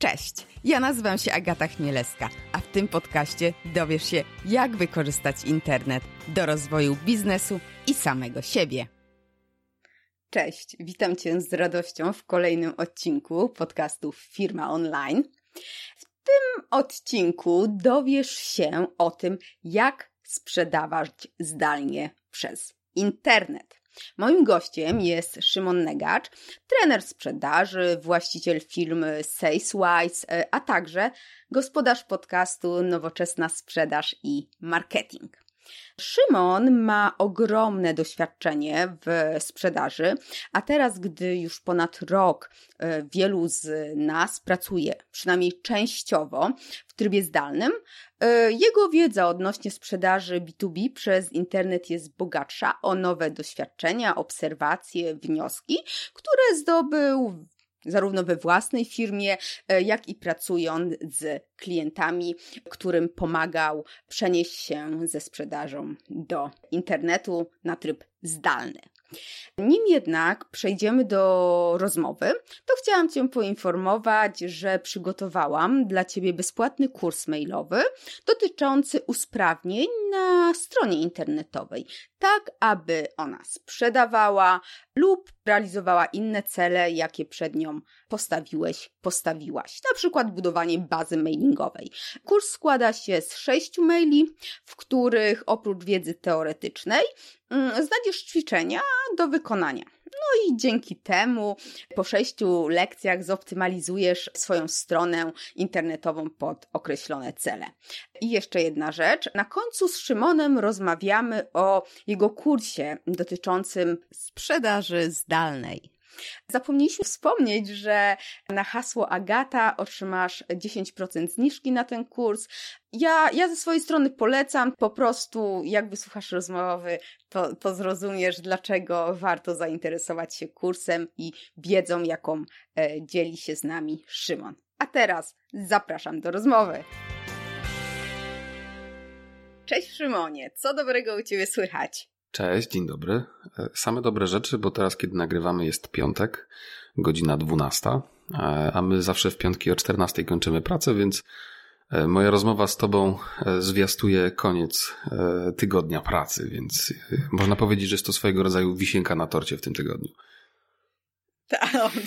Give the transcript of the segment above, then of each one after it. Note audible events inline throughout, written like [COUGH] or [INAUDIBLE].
Cześć, ja nazywam się Agata Chmielewska, a w tym podcaście dowiesz się, jak wykorzystać internet do rozwoju biznesu i samego siebie. Cześć, witam Cię z radością w kolejnym odcinku podcastu Firma Online. W tym odcinku dowiesz się o tym, jak sprzedawać zdalnie przez internet. Moim gościem jest Szymon Negacz, trener sprzedaży, właściciel firmy SalesWise, e, a także gospodarz podcastu Nowoczesna Sprzedaż i Marketing. Szymon ma ogromne doświadczenie w sprzedaży, a teraz, gdy już ponad rok e, wielu z nas pracuje, przynajmniej częściowo, w trybie zdalnym, e, jego wiedza odnośnie sprzedaży B2B przez internet jest bogatsza. O nowe doświadczenia, obserwacje, wnioski, które zdobył zarówno we własnej firmie, e, jak i pracując z klientami, którym pomagał przenieść się ze sprzedażą do internetu na tryb zdalny. Nim jednak przejdziemy do rozmowy, to chciałam Cię poinformować, że przygotowałam dla Ciebie bezpłatny kurs mailowy dotyczący usprawnień na stronie internetowej, tak aby ona sprzedawała lub realizowała inne cele, jakie przed nią postawiłeś, postawiłaś. Na przykład budowanie bazy mailingowej. Kurs składa się z sześciu maili, w których oprócz wiedzy teoretycznej mm, znajdziesz ćwiczenia do wykonania. No i dzięki temu po sześciu lekcjach zoptymalizujesz swoją stronę internetową pod określone cele. I jeszcze jedna rzecz. Na końcu z Szymonem rozmawiamy o jego kursie dotyczącym sprzedaży zdalnej. Zapomnieliśmy wspomnieć, że na hasło Agata otrzymasz 10% zniżki na ten kurs. Ja, ja ze swojej strony polecam, po prostu jak wysłuchasz rozmowy, to, to zrozumiesz, dlaczego warto zainteresować się kursem i wiedzą, jaką e, dzieli się z nami Szymon. A teraz zapraszam do rozmowy. Cześć Szymonie, co dobrego u Ciebie słychać? Cześć, dzień dobry. E, same dobre rzeczy, bo teraz, kiedy nagrywamy, jest piątek, godzina 12, e, a my zawsze w piątki o 14 kończymy pracę, więc e, moja rozmowa z Tobą zwiastuje koniec tygodnia pracy, więc można powiedzieć, że jest to swojego rodzaju wisienka na torcie w tym tygodniu.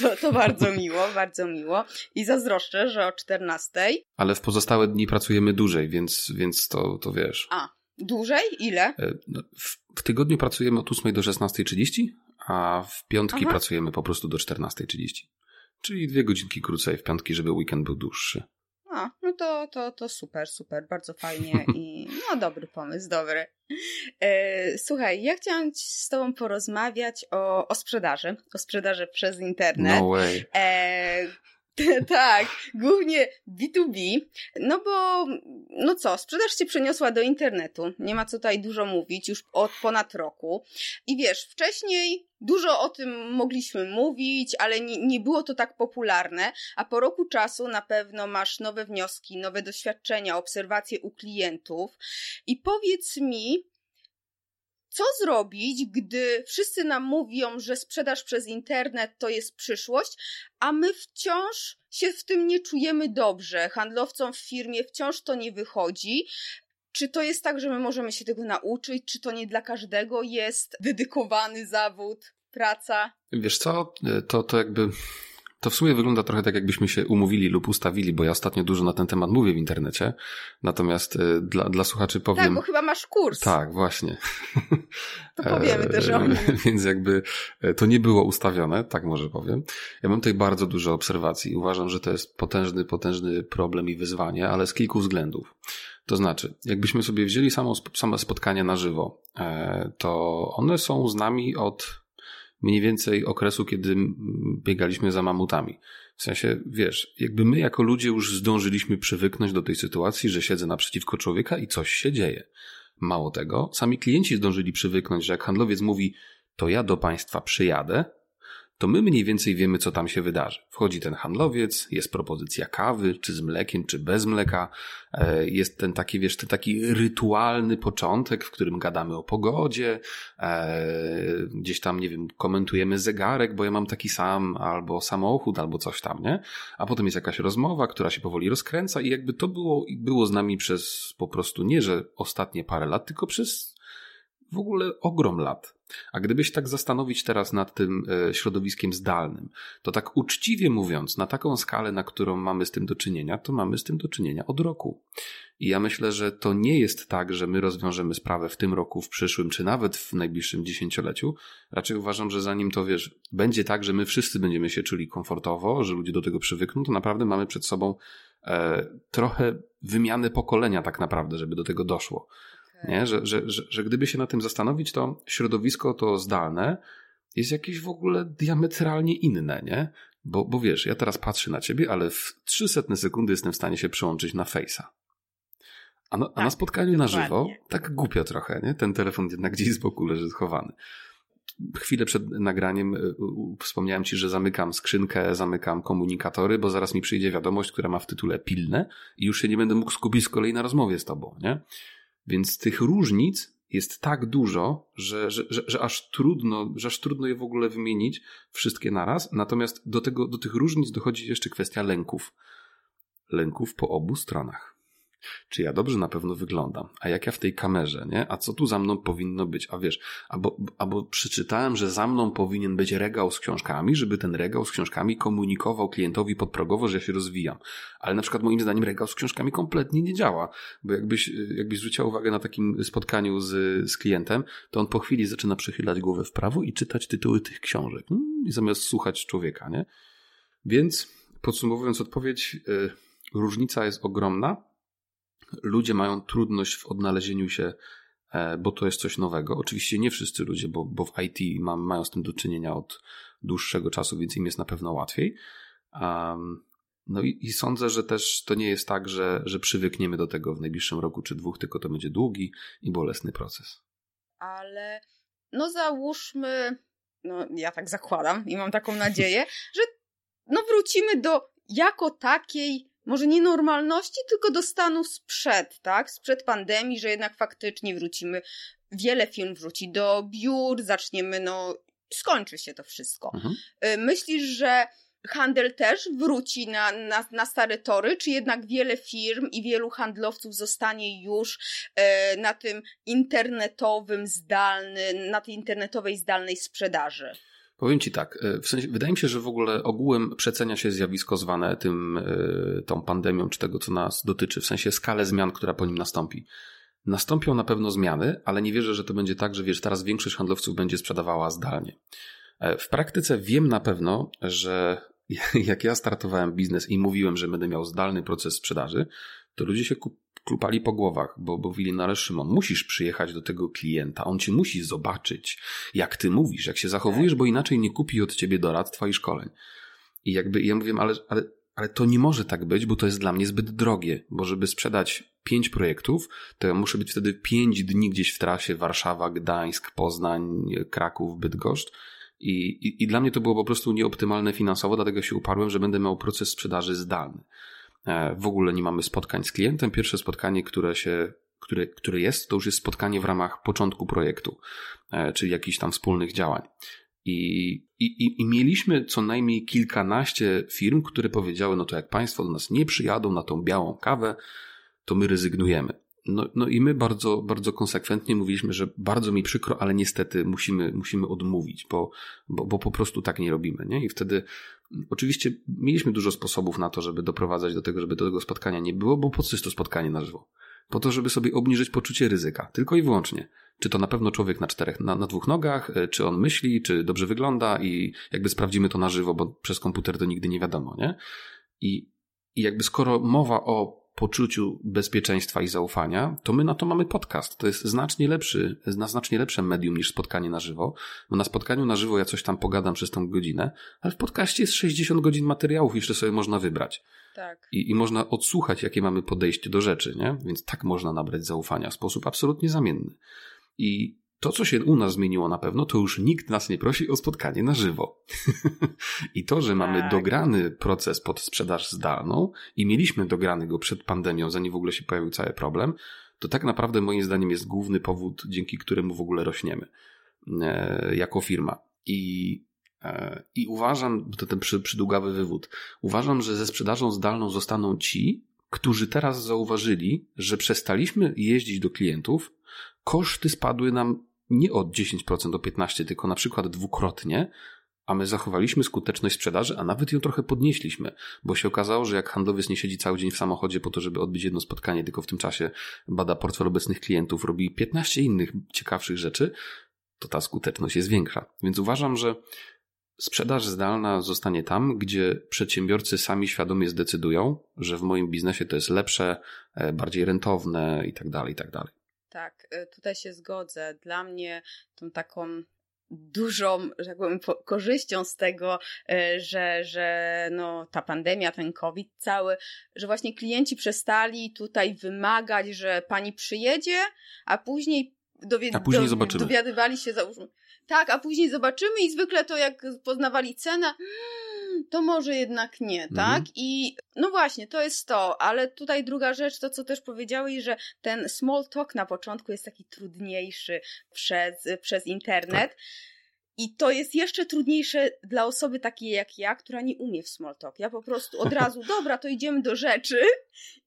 To, to bardzo [LAUGHS] miło, bardzo miło. I zazdroszczę, że o 14. Ale w pozostałe dni pracujemy dłużej, więc, więc to, to wiesz. A, Dłużej? Ile? No, w, w, tygodniu pracujemy od 8 do 16.30, a w piątki Aha. pracujemy po prostu do 14.30. Czyli dwie godzinki krócej w piątki, żeby weekend był dłuższy. A, no to, to, to super, super, bardzo fajnie [LAUGHS] i no dobry pomysł, dobry. E, słuchaj, ja chciałam z Tobą porozmawiać o, o sprzedaży, o sprzedaży przez internet. No way. E, [LAUGHS] tak, głównie B2B, no bo, no co, sprzedaż się przeniosła do internetu, nie ma co tutaj dużo mówić, już od ponad roku. I wiesz, wcześniej dużo o tym mogliśmy mówić, ale nie, nie było to tak popularne, a po roku czasu na pewno masz nowe wnioski, nowe doświadczenia, obserwacje u klientów. I powiedz mi, co zrobić, gdy wszyscy nam mówią, że sprzedaż przez internet to jest przyszłość, a my wciąż się w tym nie czujemy dobrze. Handlowcom w firmie wciąż to nie wychodzi. Czy to jest tak, że my możemy się tego nauczyć? Czy to nie dla każdego jest dedykowany zawód, praca? Wiesz co, to, to jakby to w sumie wygląda trochę tak, jakbyśmy się umówili lub ustawili, bo ja ostatnio dużo na ten temat mówię w internecie. Natomiast y, dla, dla słuchaczy powiem. Tak, bo chyba masz kurs. Tak, właśnie. To powiemy [LAUGHS] też o nim. [LAUGHS] Więc jakby e, to nie było ustawione, tak może powiem. Ja mam tutaj bardzo dużo obserwacji. Uważam, że to jest potężny, potężny problem i wyzwanie, ale z kilku względów. To znaczy, jakbyśmy sobie wzięli samo, same spotkania na żywo, e, to one są z nami od mniej więcej okresu, kiedy biegaliśmy za mamutami. W sensie, wiesz, jakby my jako ludzie już zdążyliśmy przywyknąć do tej sytuacji, że siedzę naprzeciwko człowieka i coś się dzieje. Mało tego, sami klienci zdążyli przywyknąć, że jak handlowiec mówi, to ja do państwa przyjadę, to my mniej więcej wiemy, co tam się wydarzy. Wchodzi ten handlowiec, jest propozycja kawy, czy z mlekiem, czy bez mleka. E, jest ten taki, wiesz, ten taki rytualny początek, w którym gadamy o pogodzie, e, gdzieś tam, nie wiem, komentujemy zegarek, bo ja mam taki sam, albo samochód, albo coś tam, nie? A potem jest jakaś rozmowa, która się powoli rozkręca i jakby to było, było z nami przez po prostu nie, że ostatnie parę lat, tylko przez w ogóle ogrom lat. A gdybyś tak zastanowić teraz nad tym e, środowiskiem zdalnym, to tak uczciwie mówiąc, na taką skalę, na którą mamy z tym do czynienia, to mamy z tym do czynienia od roku. I ja myślę, że to nie jest tak, że my rozwiążemy sprawę w tym roku, w przyszłym, czy nawet w najbliższym dziesięcioleciu. Raczej uważam, że zanim to wiesz, będzie tak, że my wszyscy będziemy się czuli komfortowo, że ludzie do tego przywykną, to naprawdę mamy przed sobą e, trochę wymiany pokolenia, tak naprawdę, żeby do tego doszło. Nie? Że, że, że, że gdyby się na tym zastanowić, to środowisko to zdalne jest jakieś w ogóle diametralnie inne, nie? Bo, bo wiesz, ja teraz patrzę na ciebie, ale w 300 sekundy jestem w stanie się przyłączyć na Face'a. A, no, a tak, na spotkaniu dokładnie. na żywo, tak głupio trochę, nie? Ten telefon jednak gdzieś z boku leży schowany. Chwilę przed nagraniem y, wspomniałem ci, że zamykam skrzynkę, zamykam komunikatory, bo zaraz mi przyjdzie wiadomość, która ma w tytule pilne i już się nie będę mógł skupić z kolei na rozmowie z tobą, nie? Więc tych różnic jest tak dużo, że, że, że, że, aż trudno, że aż trudno je w ogóle wymienić wszystkie naraz. Natomiast do, tego, do tych różnic dochodzi jeszcze kwestia lęków. Lęków po obu stronach czy ja dobrze na pewno wyglądam, a jak ja w tej kamerze, nie? A co tu za mną powinno być? A wiesz, albo, albo przeczytałem, że za mną powinien być regał z książkami, żeby ten regał z książkami komunikował klientowi podprogowo, że ja się rozwijam. Ale na przykład moim zdaniem regał z książkami kompletnie nie działa, bo jakbyś, jakbyś zwrócił uwagę na takim spotkaniu z, z klientem, to on po chwili zaczyna przychylać głowę w prawo i czytać tytuły tych książek. Hmm, zamiast słuchać człowieka, nie? Więc podsumowując odpowiedź, yy, różnica jest ogromna, ludzie mają trudność w odnalezieniu się, e, bo to jest coś nowego. Oczywiście nie wszyscy ludzie, bo, bo w IT ma, mają z tym do czynienia od dłuższego czasu, więc im jest na pewno łatwiej. Um, no i, i, sądzę, że też to nie jest tak, że, że przywykniemy do tego w najbliższym roku czy dwóch, tylko to będzie długi i bolesny proces. Ale no załóżmy, no ja tak zakładam i mam taką nadzieję, że no wrócimy do jako takiej może nie normalności, tylko do stanu sprzed, tak? Sprzed pandemii, że jednak faktycznie wrócimy, wiele firm wróci do biur, zaczniemy, no, skończy się to wszystko. Mhm. Y, myślisz, że handel też wróci na, na, na stare tory, czy jednak wiele firm i wielu handlowców zostanie już e, na tym internetowym, zdalnym, na tej internetowej zdalnej sprzedaży? Powiem Ci tak, e, w sensie, wydaje mi się, że w ogóle ogółem przecenia się zjawisko zwane tym, e, tą pandemią, czy tego, co nas dotyczy, w sensie skalę zmian, która po nim nastąpi. Nastąpią na pewno zmiany, ale nie wierzę, że to będzie tak, że wiesz, teraz większość handlowców będzie sprzedawała zdalnie. E, w praktyce wiem na pewno, że [LAUGHS] jak ja startowałem biznes i mówiłem, że będę miał zdalny proces sprzedaży, to ludzie się klupali po głowach, bo, bo mówili, no ale Szymon, musisz przyjechać do tego klienta, on cię musi zobaczyć, jak ty mówisz, jak się zachowujesz, bo inaczej nie kupi od ciebie doradztwa i szkoleń. I jakby ja mówię, ale, ale, ale to nie może tak być, bo to jest dla mnie zbyt drogie, bo żeby sprzedać pięć projektów, to ja muszę być wtedy pięć dni gdzieś w trasie Warszawa, Gdańsk, Poznań, Kraków, Bydgoszcz. I, i, I dla mnie to było po prostu nieoptymalne finansowo, dlatego się uparłem, że będę miał proces sprzedaży zdalny. E, w ogóle nie mamy spotkań z klientem. Pierwsze spotkanie, które się które, które jest, to już jest spotkanie w ramach początku projektu, e, czyli jakichś tam wspólnych działań. I, i, I mieliśmy co najmniej kilkanaście firm, które powiedziały: No to jak Państwo do nas nie przyjadą na tą białą kawę, to my rezygnujemy. No, no i my bardzo, bardzo konsekwentnie mówiliśmy, że bardzo mi przykro, ale niestety musimy, musimy odmówić, bo, bo, bo po prostu tak nie robimy. Nie? I wtedy oczywiście mieliśmy dużo sposobów na to, żeby doprowadzać do tego, żeby do tego spotkania nie było, bo po co jest to spotkanie na żywo? Po to, żeby sobie obniżyć poczucie ryzyka. Tylko i wyłącznie. Czy to na pewno człowiek na czterech, na, na dwóch nogach, e, czy on myśli, czy dobrze wygląda i jakby sprawdzimy to na żywo, bo przez komputer to nigdy nie wiadomo, nie? I, i jakby skoro mowa o poczuciu bezpieczeństwa i zaufania, to my na to mamy podcast. To jest znacznie lepszy, znacznie lepsze medium niż spotkanie na żywo, bo na spotkaniu na żywo ja coś tam pogadam przez tą godzinę, ale w podcaście jest 60 godzin materiałów, jeszcze sobie można wybrać. Tak. I, I można odsłuchać, jakie mamy podejście do rzeczy, nie? Więc tak można nabrać zaufania w sposób absolutnie zamienny. I To, co się u nas zmieniło na pewno, to już nikt nas nie prosi o spotkanie na żywo. [LAUGHS] I to, że mamy tak. dograny proces pod sprzedaż zdalną i mieliśmy dograny go przed pandemią, zanim w ogóle się pojawił cały problem, to tak naprawdę moim zdaniem jest główny powód, dzięki któremu w ogóle rośniemy e, jako firma. I, e, i uważam, to ten przy, przydługawy wywód, uważam, że ze sprzedażą zdalną zostaną ci, którzy teraz zauważyli, że przestaliśmy jeździć do klientów, koszty spadły nam nie od 10% do 15%, tylko na przykład dwukrotnie, a my zachowaliśmy skuteczność sprzedaży, a nawet ją trochę podnieśliśmy, bo się okazało, że jak handlowiec nie siedzi cały dzień w samochodzie po to, żeby odbyć jedno spotkanie, tylko w tym czasie bada portfel obecnych klientów, robi 15 innych ciekawszych rzeczy, to ta skuteczność jest większa. Więc uważam, że sprzedaż zdalna zostanie tam, gdzie przedsiębiorcy sami świadomie zdecydują, że w moim biznesie to jest lepsze, e, bardziej rentowne i tak dalej, i tak dalej. Tak, e, tutaj się zgodzę. Dla mnie tą taką dużą, że tak powiem, korzyścią z tego, e, że, że no, ta pandemia, ten COVID cały, że właśnie klienci przestali tutaj wymagać, że pani przyjedzie, a później, dowi- a później do- zobaczymy. dowiadywali się, załóżmy, tak, a później zobaczymy i zwykle to jak poznawali cenę, to może jednak nie, mhm. tak? I no właśnie, to jest to, ale tutaj druga rzecz, to co też powiedziałeś, że ten small talk na początku jest taki trudniejszy przez, przez internet. Tak. I to jest jeszcze trudniejsze dla osoby takiej jak ja, która nie umie w small talk. Ja po prostu od razu, [LAUGHS] dobra, to idziemy do rzeczy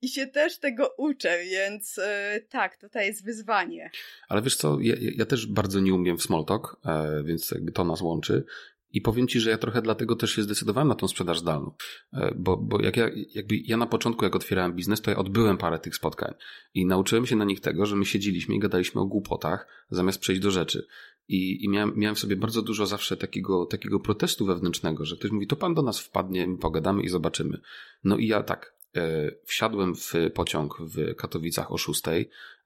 i się też tego uczę, więc yy, tak, tutaj jest wyzwanie. Ale wiesz co, ja, ja też bardzo nie umiem w small talk, e, więc jakby to nas łączy. I powiem Ci, że ja trochę dlatego też się zdecydowałem na tą sprzedaż zdalną. E, bo, bo jak ja, jakby ja na początku, jak otwierałem biznes, to ja odbyłem parę tych spotkań. I nauczyłem się na nich tego, że my siedzieliśmy i gadaliśmy o głupotach, zamiast przejść do rzeczy. I, i miałem, miałem w sobie bardzo dużo zawsze takiego, takiego protestu wewnętrznego, że ktoś mówi, to pan do nas wpadnie, my pogadamy i zobaczymy. No i ja tak, wsiadłem w pociąg w Katowicach o 6,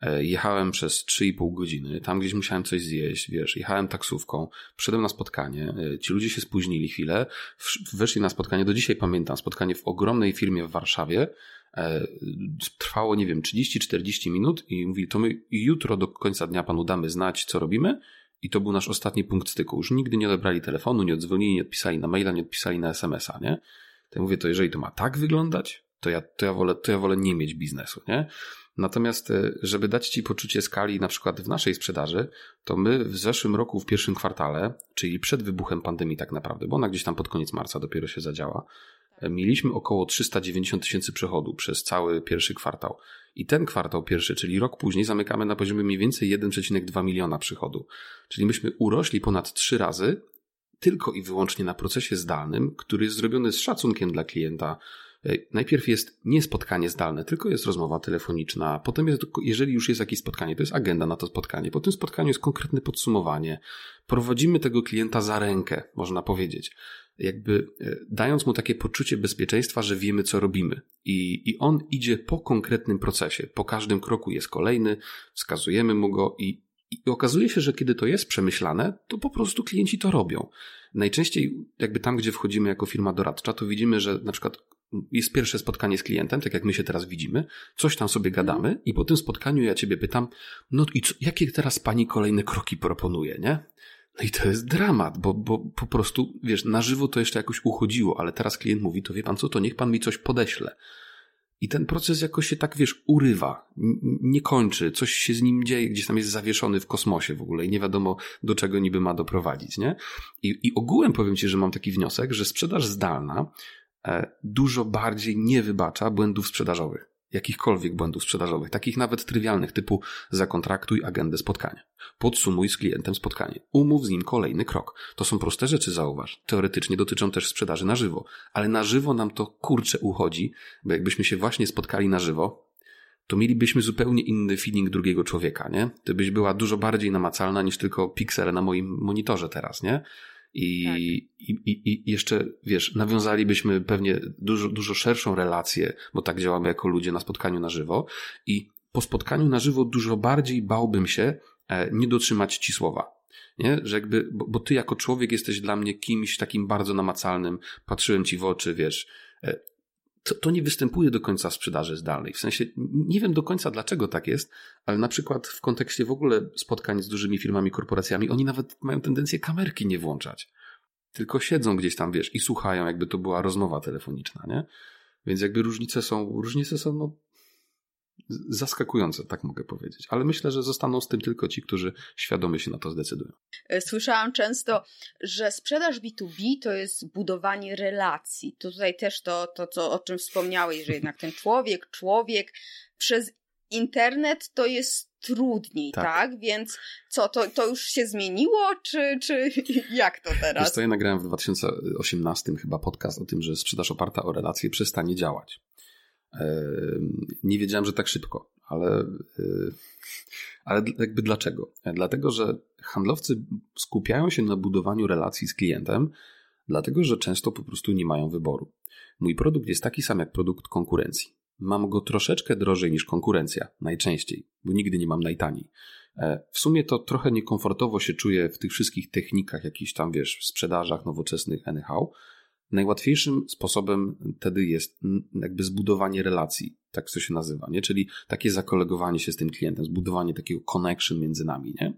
e, jechałem przez 3,5 godziny, tam gdzieś musiałem coś zjeść, wiesz, jechałem taksówką, przyszedłem na spotkanie, e, ci ludzie się spóźnili chwilę, weszli na spotkanie, do dzisiaj pamiętam, spotkanie w ogromnej firmie w Warszawie, trwało, nie wiem, 30-40 minut i mówili, to my jutro do końca dnia panu damy znać, co robimy. I to był nasz ostatni punkt styku. Już nigdy nie odebrali telefonu, nie odzwonili, nie odpisali na maila, nie odpisali na SMS-a, nie? To ja mówię, to jeżeli to ma tak wyglądać, to ja, to ja, wolę, to ja wolę nie mieć biznesu, nie? Natomiast, e, żeby dać Ci poczucie skali, na przykład w naszej sprzedaży, to my w zeszłym roku, w pierwszym kwartale, czyli przed wybuchem pandemii tak naprawdę, bo ona gdzieś tam pod koniec marca dopiero się zadziała, e, mieliśmy około 390 tysięcy przychodu przez cały pierwszy kwartał. I ten kwartał pierwszy, czyli rok później, zamykamy na poziomie mniej więcej 1,2 miliona przychodu. Czyli myśmy urośli ponad trzy razy tylko i wyłącznie na procesie zdalnym, który jest zrobiony z szacunkiem dla klienta. Najpierw jest nie spotkanie zdalne, tylko jest rozmowa telefoniczna. Potem jest, jeżeli już jest jakieś spotkanie, to jest agenda na to spotkanie. Po tym spotkaniu jest konkretne podsumowanie. Prowadzimy tego klienta za rękę, można powiedzieć jakby e, dając mu takie poczucie bezpieczeństwa, że wiemy, co robimy. I, I on idzie po konkretnym procesie. Po każdym kroku jest kolejny, wskazujemy mu go i, i okazuje się, że kiedy to jest przemyślane, to po prostu klienci to robią. Najczęściej, jakby tam, gdzie wchodzimy jako firma doradcza, to widzimy, że na przykład jest pierwsze spotkanie z klientem, tak jak my się teraz widzimy, coś tam sobie gadamy i po tym spotkaniu ja ciebie pytam, no i co, jakie teraz pani kolejne kroki proponuje, nie? No i to jest dramat, bo, bo po prostu, wiesz, na żywo to jeszcze jakoś uchodziło, ale teraz klient mówi, to wie pan co, to niech pan mi coś podeśle. I ten proces jakoś się tak, wiesz, urywa, nie kończy, coś się z nim dzieje, gdzieś tam jest zawieszony w kosmosie w ogóle i nie wiadomo, do czego niby ma doprowadzić, nie? I, i ogółem powiem ci, że mam taki wniosek, że sprzedaż zdalna dużo bardziej nie wybacza błędów sprzedażowych jakichkolwiek błędów sprzedażowych, takich nawet trywialnych typu zakontraktuj agendę spotkania, podsumuj z klientem spotkanie, umów z nim kolejny krok. To są proste rzeczy, zauważ. Teoretycznie dotyczą też sprzedaży na żywo, ale na żywo nam to kurcze uchodzi, bo jakbyśmy się właśnie spotkali na żywo, to mielibyśmy zupełnie inny feeling drugiego człowieka, nie? Ty byś była dużo bardziej namacalna niż tylko piksele na moim monitorze teraz, nie? I, tak. i, i, I jeszcze, wiesz, nawiązalibyśmy pewnie dużo, dużo szerszą relację, bo tak działamy jako ludzie na spotkaniu na żywo. I po spotkaniu na żywo dużo bardziej bałbym się e, nie dotrzymać ci słowa. Nie? Że jakby, bo, bo ty jako człowiek jesteś dla mnie kimś takim bardzo namacalnym, patrzyłem ci w oczy, wiesz, e, to, to nie występuje do końca w sprzedaży zdalnej. W sensie nie wiem do końca dlaczego tak jest, ale na przykład w kontekście w ogóle spotkań z dużymi firmami, korporacjami, oni nawet mają tendencję kamerki nie włączać. Tylko siedzą gdzieś tam, wiesz, i słuchają, jakby to była rozmowa telefoniczna, nie? Więc jakby różnice są, różnice są no, zaskakujące, tak mogę powiedzieć. Ale myślę, że zostaną z tym tylko ci, którzy świadomie się na to zdecydują. E, słyszałam często, że sprzedaż B2B to jest budowanie relacji. Tutaj też to, to co, o czym wspomniałeś, że jednak ten człowiek, człowiek przez internet to jest trudniej, tak? tak? Więc co, to, to już się zmieniło, czy, czy [LAUGHS] jak to teraz? Wiesz co, ja nagrałem w 2018 chyba podcast o tym, że sprzedaż oparta o relacje przestanie działać. Nie wiedziałem, że tak szybko, ale, y, ale jakby dlaczego? Dlatego, że handlowcy skupiają się na budowaniu relacji z klientem, dlatego, że często po prostu nie mają wyboru. Mój produkt jest taki sam jak produkt konkurencji. Mam go troszeczkę drożej niż konkurencja, najczęściej, bo nigdy nie mam najtaniej. E, w sumie to trochę niekomfortowo się czuję w tych wszystkich technikach, jakichś tam, wiesz, sprzedażach nowoczesnych anyhow, Najłatwiejszym sposobem wtedy jest jakby zbudowanie relacji, tak to się nazywa, nie? czyli takie zakolegowanie się z tym klientem, zbudowanie takiego connection między nami. Nie?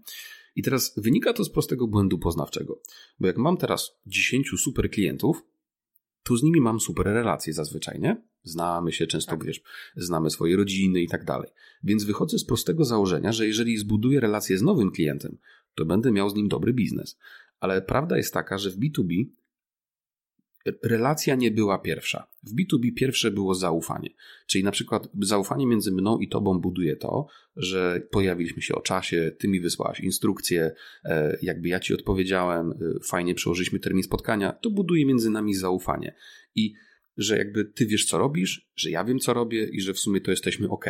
I teraz wynika to z prostego błędu poznawczego, bo jak mam teraz 10 super klientów, to z nimi mam super relacje zazwyczaj, nie? Znamy się często, tak. wiesz, znamy swoje rodziny i tak dalej. Więc wychodzę z prostego założenia, że jeżeli zbuduję relację z nowym klientem, to będę miał z nim dobry biznes. Ale prawda jest taka, że w B2B relacja nie była pierwsza. W B2B pierwsze było zaufanie. Czyli na przykład zaufanie między mną i tobą buduje to, że pojawiliśmy się o czasie, ty mi wysłałaś instrukcję, e, jakby ja ci odpowiedziałem, e, fajnie przełożyliśmy termin spotkania, to buduje między nami zaufanie. I że jakby ty wiesz, co robisz, że ja wiem, co robię i że w sumie to jesteśmy ok.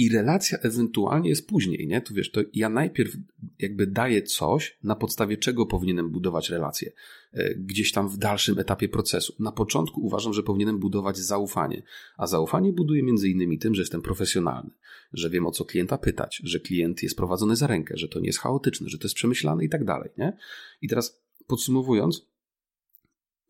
I relacja ewentualnie jest później, nie? To wiesz, to ja najpierw jakby daję coś, na podstawie czego powinienem budować relacje. E, gdzieś tam w dalszym etapie procesu. Na początku uważam, że powinienem budować zaufanie. A zaufanie buduję między innymi tym, że jestem profesjonalny, że wiem o co klienta pytać, że klient jest prowadzony za rękę, że to nie jest chaotyczne, że to jest przemyślane i tak dalej, nie? I teraz podsumowując,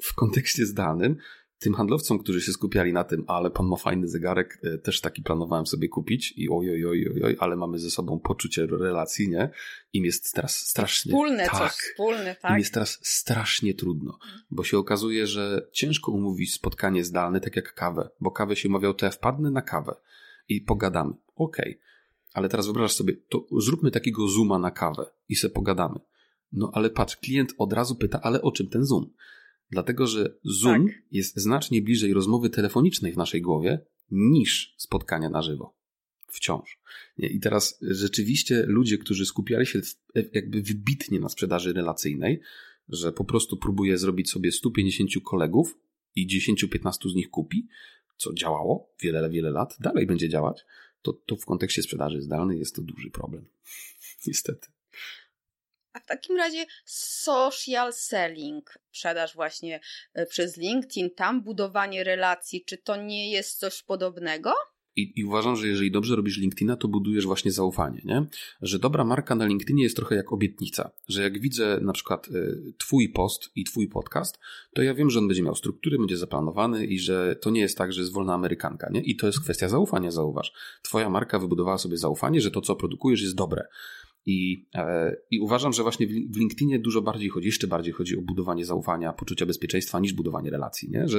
w kontekście zdalnym tym handlowcom, którzy się skupiali na tym, ale pan ma fajny zegarek, e, też taki planowałem sobie kupić i oj, oj, oj, oj, oj ale mamy ze sobą poczucie relacji, nie? Im jest teraz strasznie... Wspólne tak, coś, wspólne, tak. Im jest teraz strasznie trudno, bo się okazuje, że ciężko umówić spotkanie zdalne, tak jak kawę, bo kawę się umawiał, to ja wpadnę na kawę i pogadamy. Okej, okay. ale teraz wyobraź sobie, to zróbmy takiego zooma na kawę i se pogadamy. No ale patrz, klient od razu pyta, ale o czym ten zoom? Dlatego, że Zoom tak. jest znacznie bliżej rozmowy telefonicznej w naszej głowie niż spotkania na żywo. Wciąż. I teraz rzeczywiście ludzie, którzy skupiali się jakby wybitnie na sprzedaży relacyjnej, że po prostu próbuje zrobić sobie 150 kolegów i 10-15 z nich kupi, co działało wiele, wiele lat, dalej będzie działać, to, to w kontekście sprzedaży zdalnej jest to duży problem. [LAUGHS] Niestety. A w takim razie social selling, sprzedaż właśnie e, przez LinkedIn, tam budowanie relacji, czy to nie jest coś podobnego? I, I, uważam, że jeżeli dobrze robisz LinkedIna, to budujesz właśnie zaufanie, nie? Że dobra marka na LinkedInie jest trochę jak obietnica, że jak widzę na przykład y, twój post i twój podcast, to ja wiem, że on będzie miał struktury, będzie zaplanowany i że to nie jest tak, że jest wolna amerykanka, nie? I to jest kwestia zaufania, zauważ. Twoja marka wybudowała sobie zaufanie, że to, co produkujesz, jest dobre. I, e, I uważam, że właśnie w LinkedInie dużo bardziej chodzi, jeszcze bardziej chodzi o budowanie zaufania, poczucia bezpieczeństwa niż budowanie relacji, nie? Że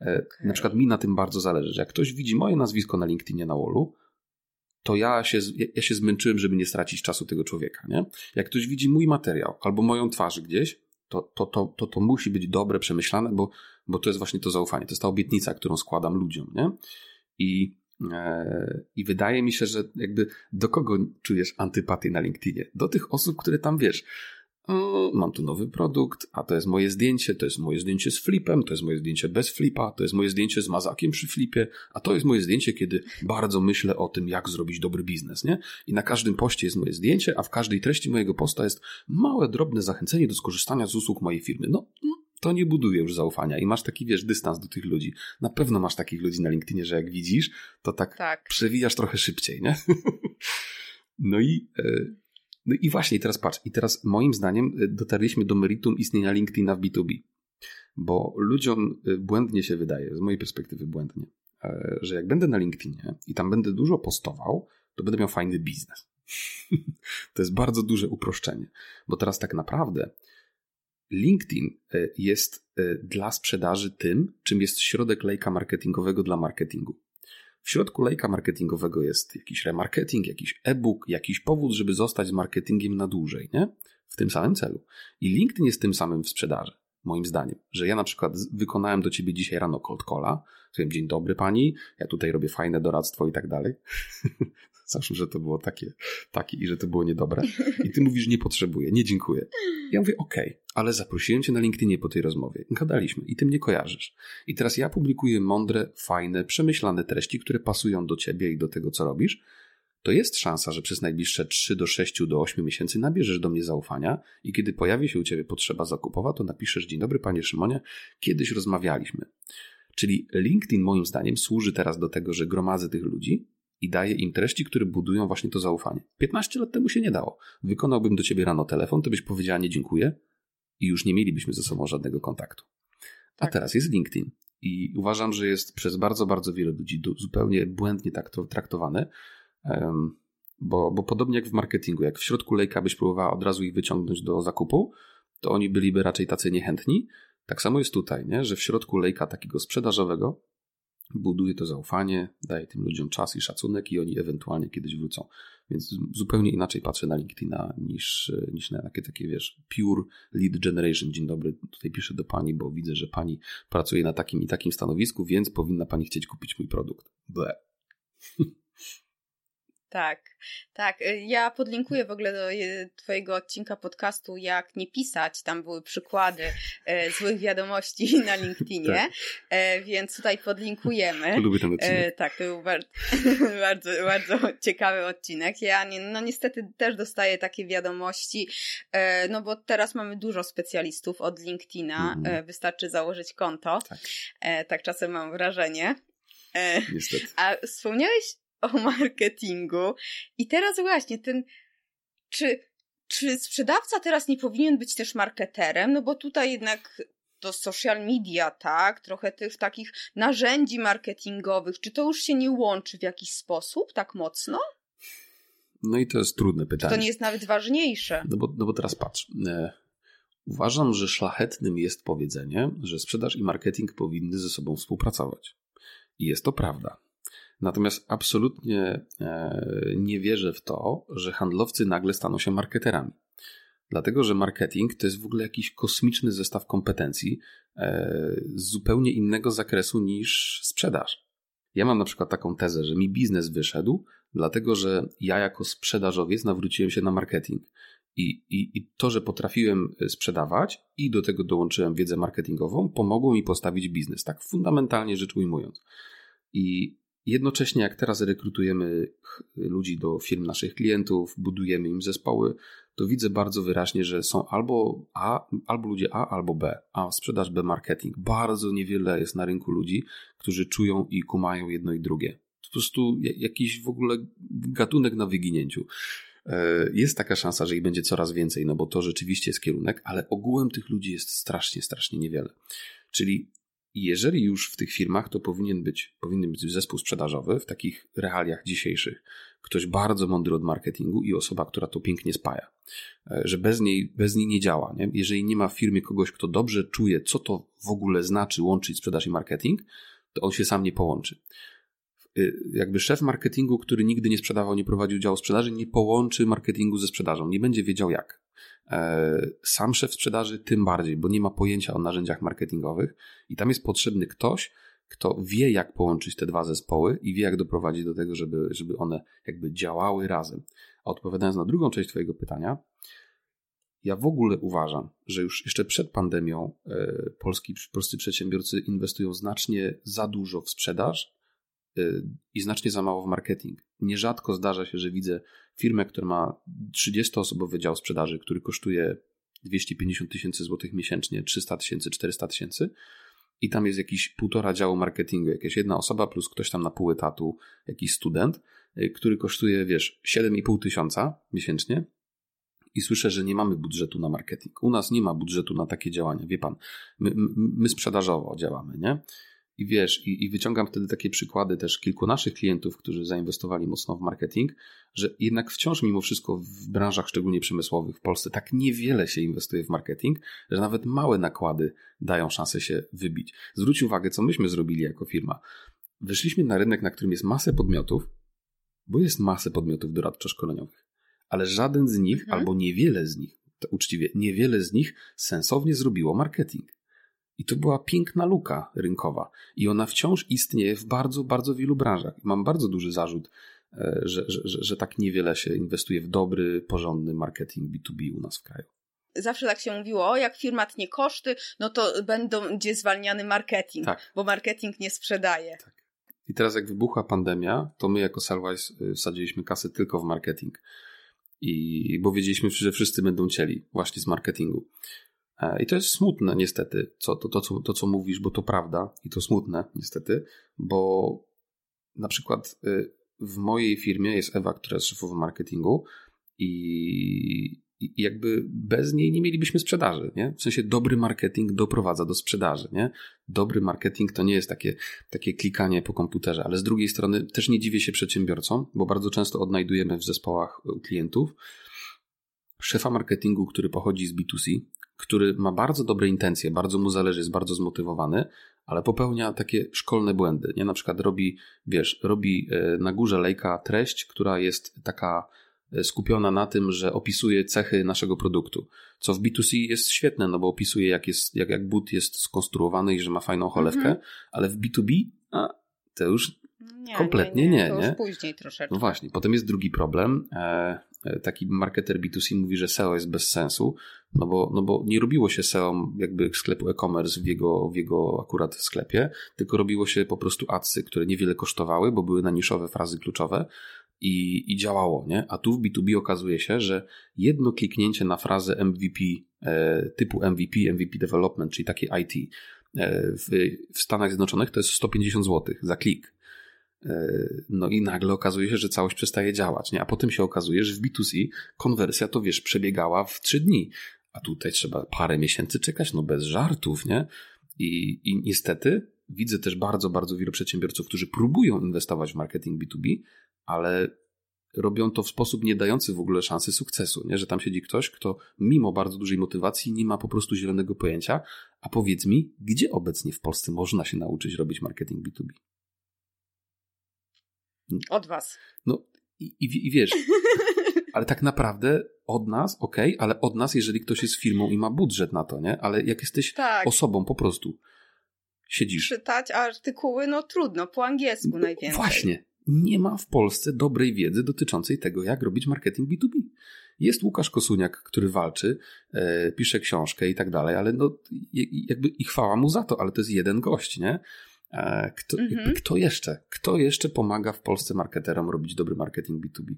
okay. na przykład mi na tym bardzo zależy, że jak ktoś widzi moje nazwisko na LinkedInie na wallu, to ja się, ja się zmęczyłem, żeby nie stracić czasu tego człowieka, nie? Jak ktoś widzi mój materiał albo moją twarz gdzieś, to, to, to, to, to musi być dobre, przemyślane, bo, bo to jest właśnie to zaufanie, to jest ta obietnica, którą składam ludziom, nie? I E, I wydaje mi się, że jakby do kogo czujesz antypatię na LinkedInie? Do tych osób, które tam wiesz. Mam tu nowy produkt, a to jest moje zdjęcie, to jest moje zdjęcie z flipem, to jest moje zdjęcie bez flipa, to jest moje zdjęcie z mazakiem przy flipie, a to jest moje zdjęcie, kiedy bardzo myślę o tym, jak zrobić dobry biznes, nie? I na każdym poście jest moje zdjęcie, a w każdej treści mojego posta jest małe, drobne zachęcenie do skorzystania z usług mojej firmy. No to nie buduje już zaufania i masz taki, wiesz, dystans do tych ludzi. Na pewno masz takich ludzi na LinkedInie, że jak widzisz, to tak, tak. przewijasz trochę szybciej, nie? [LAUGHS] no i... E, no i właśnie, teraz patrz, i teraz moim zdaniem e, dotarliśmy do meritum istnienia LinkedIna w B2B. Bo ludziom y, błędnie się wydaje, z mojej perspektywy błędnie, e, że jak będę na LinkedInie i tam będę dużo postował, to będę miał fajny biznes. [LAUGHS] to jest bardzo duże uproszczenie, bo teraz tak naprawdę LinkedIn e, jest e, dla sprzedaży tym, czym jest środek lejka marketingowego dla marketingu. W środku lejka marketingowego jest jakiś remarketing, jakiś e-book, jakiś powód, żeby zostać z marketingiem na dłużej, nie? W tym samym celu. I LinkedIn jest tym samym w sprzedaży, moim zdaniem. Że ja na przykład wykonałem do ciebie dzisiaj rano cold calla, powiem dzień dobry pani, ja tutaj robię fajne doradztwo i tak dalej. [LAUGHS] Zawsze, że to było takie, takie i że to było niedobre. I ty mówisz, nie potrzebuję, nie dziękuję. Ja mówię, okej, okay, ale zaprosiłem cię na LinkedInie po tej rozmowie. Gadaliśmy i ty mnie kojarzysz. I teraz ja publikuję mądre, fajne, przemyślane treści, które pasują do ciebie i do tego, co robisz. To jest szansa, że przez najbliższe 3 do 6 do 8 miesięcy nabierzesz do mnie zaufania i kiedy pojawi się u ciebie potrzeba zakupowa, to napiszesz: Dzień dobry, panie Szymonie, kiedyś rozmawialiśmy. Czyli LinkedIn, moim zdaniem, służy teraz do tego, że gromadzę tych ludzi, i daje im treści, które budują właśnie to zaufanie. 15 lat temu się nie dało. Wykonałbym do ciebie rano telefon, to byś powiedziała nie dziękuję i już nie mielibyśmy ze sobą żadnego kontaktu. A tak. teraz jest LinkedIn i uważam, że jest przez bardzo, bardzo wiele ludzi zupełnie błędnie tak traktowany, bo, bo podobnie jak w marketingu, jak w środku lejka byś próbowała od razu ich wyciągnąć do zakupu, to oni byliby raczej tacy niechętni. Tak samo jest tutaj, nie? że w środku lejka takiego sprzedażowego buduje to zaufanie, daje tym ludziom czas i szacunek i oni ewentualnie kiedyś wrócą. Więc zupełnie inaczej patrzę na LinkedIna niż, niż na takie, takie, wiesz, pure lead generation. Dzień dobry, tutaj piszę do pani, bo widzę, że pani pracuje na takim i takim stanowisku, więc powinna pani chcieć kupić mój produkt. Ble. [LAUGHS] Tak, tak. Y, ja podlinkuję w ogóle do y, Twojego odcinka podcastu, jak nie pisać. Tam były przykłady e, złych wiadomości [LAUGHS] na LinkedInie, tak. e, więc tutaj podlinkujemy. Lubię ten odcinek. E, tak, to był bardzo, [LAUGHS] bardzo, bardzo ciekawy odcinek. Ja nie, no niestety też dostaję takie wiadomości, e, no bo teraz mamy dużo specjalistów od LinkedIna. Mm. wystarczy założyć konto. Tak. E, tak czasem mam wrażenie. Niestety. A wspomniałeś o marketingu. I teraz właśnie ten, czy, czy sprzedawca teraz nie powinien być też marketerem? No bo tutaj jednak to social media, tak? Trochę tych takich narzędzi marketingowych. Czy to już się nie łączy w jakiś sposób tak mocno? No i to jest trudne pytanie. Czy to nie jest nawet ważniejsze? No bo, no bo teraz patrz. E, uważam, że szlachetnym jest powiedzenie, że sprzedaż i marketing powinny ze sobą współpracować. I jest to prawda. Natomiast absolutnie e, nie wierzę w to, że handlowcy nagle staną się marketerami. Dlatego, że marketing to jest w ogóle jakiś kosmiczny zestaw kompetencji e, z zupełnie innego zakresu niż sprzedaż. Ja mam na przykład taką tezę, że mi biznes wyszedł, dlatego że ja jako sprzedażowiec nawróciłem się na marketing. I, i, I to, że potrafiłem sprzedawać i do tego dołączyłem wiedzę marketingową, pomogło mi postawić biznes, tak fundamentalnie rzecz ujmując. I Jednocześnie, jak teraz rekrutujemy ludzi do firm naszych klientów, budujemy im zespoły, to widzę bardzo wyraźnie, że są albo A, albo ludzie A, albo B. A sprzedaż B marketing. Bardzo niewiele jest na rynku ludzi, którzy czują i kumają jedno i drugie. Po prostu jakiś w ogóle gatunek na wyginięciu. E, jest taka szansa, że ich będzie coraz więcej, no bo to rzeczywiście jest kierunek, ale ogółem tych ludzi jest strasznie, strasznie niewiele. Czyli i jeżeli już w tych firmach, to powinien być, powinien być zespół sprzedażowy w takich realiach dzisiejszych. Ktoś bardzo mądry od marketingu i osoba, która to pięknie spaja. E, że bez niej, bez niej nie działa. Nie? Jeżeli nie ma w firmie kogoś, kto dobrze czuje, co to w ogóle znaczy łączyć sprzedaż i marketing, to on się sam nie połączy. E, jakby szef marketingu, który nigdy nie sprzedawał, nie prowadził działu sprzedaży, nie połączy marketingu ze sprzedażą. Nie będzie wiedział jak. E, sam szef sprzedaży tym bardziej, bo nie ma pojęcia o narzędziach marketingowych i tam jest potrzebny ktoś, kto wie, jak połączyć te dwa zespoły i wie, jak doprowadzić do tego, żeby, żeby one jakby działały razem. A odpowiadając na drugą część Twojego pytania, ja w ogóle uważam, że już jeszcze przed pandemią e, polski polscy przedsiębiorcy inwestują znacznie za dużo w sprzedaż Y, i znacznie za mało w marketing. Nierzadko zdarza się, że widzę firmę, która ma 30-osobowy dział sprzedaży, który kosztuje 250 tysięcy złotych miesięcznie, 300 tysięcy, 400 tysięcy i tam jest jakiś półtora działu marketingu, jakaś jedna osoba plus ktoś tam na pół etatu, jakiś student, y, który kosztuje, wiesz, 7,5 tysiąca miesięcznie i słyszę, że nie mamy budżetu na marketing. U nas nie ma budżetu na takie działania. Wie pan, my, my sprzedażowo działamy, nie? I wiesz, i, i, wyciągam wtedy takie przykłady też kilku naszych klientów, którzy zainwestowali mocno w marketing, że jednak wciąż mimo wszystko w branżach szczególnie przemysłowych w Polsce tak niewiele się inwestuje w marketing, że nawet małe nakłady dają szansę się wybić. Zwróć uwagę, co myśmy zrobili jako firma. Wyszliśmy na rynek, na którym jest masę podmiotów, bo jest masę podmiotów doradczo-szkoleniowych, ale żaden z nich, mhm. albo niewiele z nich, to uczciwie, niewiele z nich sensownie zrobiło marketing. I to była piękna luka rynkowa. I ona wciąż istnieje w bardzo, bardzo wielu branżach. Mam bardzo duży zarzut, e, że, że, że, tak niewiele się inwestuje w dobry, porządny marketing B2B u nas w kraju zawsze tak się mówiło, jak firma tnie koszty, no to będzie zwalniany marketing, tak. bo marketing nie sprzedaje. Tak. I teraz jak wybuchła pandemia, to my jako Salwise y, wsadziliśmy kasę tylko w marketing. I bo wiedzieliśmy, że wszyscy będą cieli właśnie z marketingu. E, I to jest smutne niestety, co, to, to, co, to co mówisz, bo to prawda i to smutne niestety, bo na przykład y, w mojej firmie jest Ewa, która jest szefową marketingu i, i jakby bez niej nie mielibyśmy sprzedaży, nie? W sensie dobry marketing doprowadza do sprzedaży, nie? Dobry marketing to nie jest takie, takie klikanie po komputerze, ale z drugiej strony też nie dziwię się przedsiębiorcom, bo bardzo często odnajdujemy w zespołach klientów szefa marketingu, który pochodzi z B2C, który ma bardzo dobre intencje, bardzo mu zależy, jest bardzo zmotywowany, ale popełnia takie szkolne błędy, nie? Na przykład robi, wiesz, robi e, na górze lejka treść, która jest taka E, skupiona na tym, że opisuje cechy naszego produktu. Co w B2C jest świetne, no bo opisuje, jak, jest, jak, jak but jest skonstruowany i że ma fajną cholewkę, -hmm. ale w B2B a, to już nie, kompletnie nie. nie, nie, już później troszeczkę. No właśnie, potem jest drugi problem. E taki marketer B2C mówi, że SEO jest bez sensu, no bo, no bo nie robiło się SEO jakby sklepu e-commerce w jego, w jego akurat sklepie, tylko robiło się po prostu adsy, które niewiele kosztowały, bo były na niszowe frazy kluczowe, i, i działało, nie? A tu w B2B okazuje się, że jedno kliknięcie na frazę MVP e, typu MVP, MVP Development, czyli takie IT e, w, w Stanach Zjednoczonych to jest 150 zł za klik. E, no i nagle okazuje się, że całość przestaje działać, nie? A potem się okazuje, że w B2C konwersja to wiesz, przebiegała w 3 dni. A tutaj trzeba parę miesięcy czekać, no bez żartów, nie? I, i niestety widzę też bardzo, bardzo wielu przedsiębiorców, którzy próbują inwestować w marketing B2B, ale robią to w sposób nie dający w ogóle szansy sukcesu, nie? że tam siedzi ktoś, kto mimo bardzo dużej motywacji nie ma po prostu zielonego pojęcia, a powiedz mi, gdzie obecnie w Polsce można się nauczyć robić marketing B2B? Od was. No i, i, i wiesz, [LAUGHS] ale tak naprawdę od nas, ok, ale od nas, jeżeli ktoś jest firmą i ma budżet na to, nie? Ale jak jesteś tak. osobą po prostu, siedzisz. Czytać artykuły, no trudno, po angielsku no, najwięcej. Właśnie, nie ma w Polsce dobrej wiedzy dotyczącej tego, jak robić marketing B2B. Jest Łukasz Kosuniak, który walczy, e, pisze książkę i tak dalej, ale no, jakby i chwała mu za to, ale to jest jeden gość, nie? E, kto, mhm. kto jeszcze? Kto jeszcze pomaga w Polsce marketerom robić dobry marketing B2B?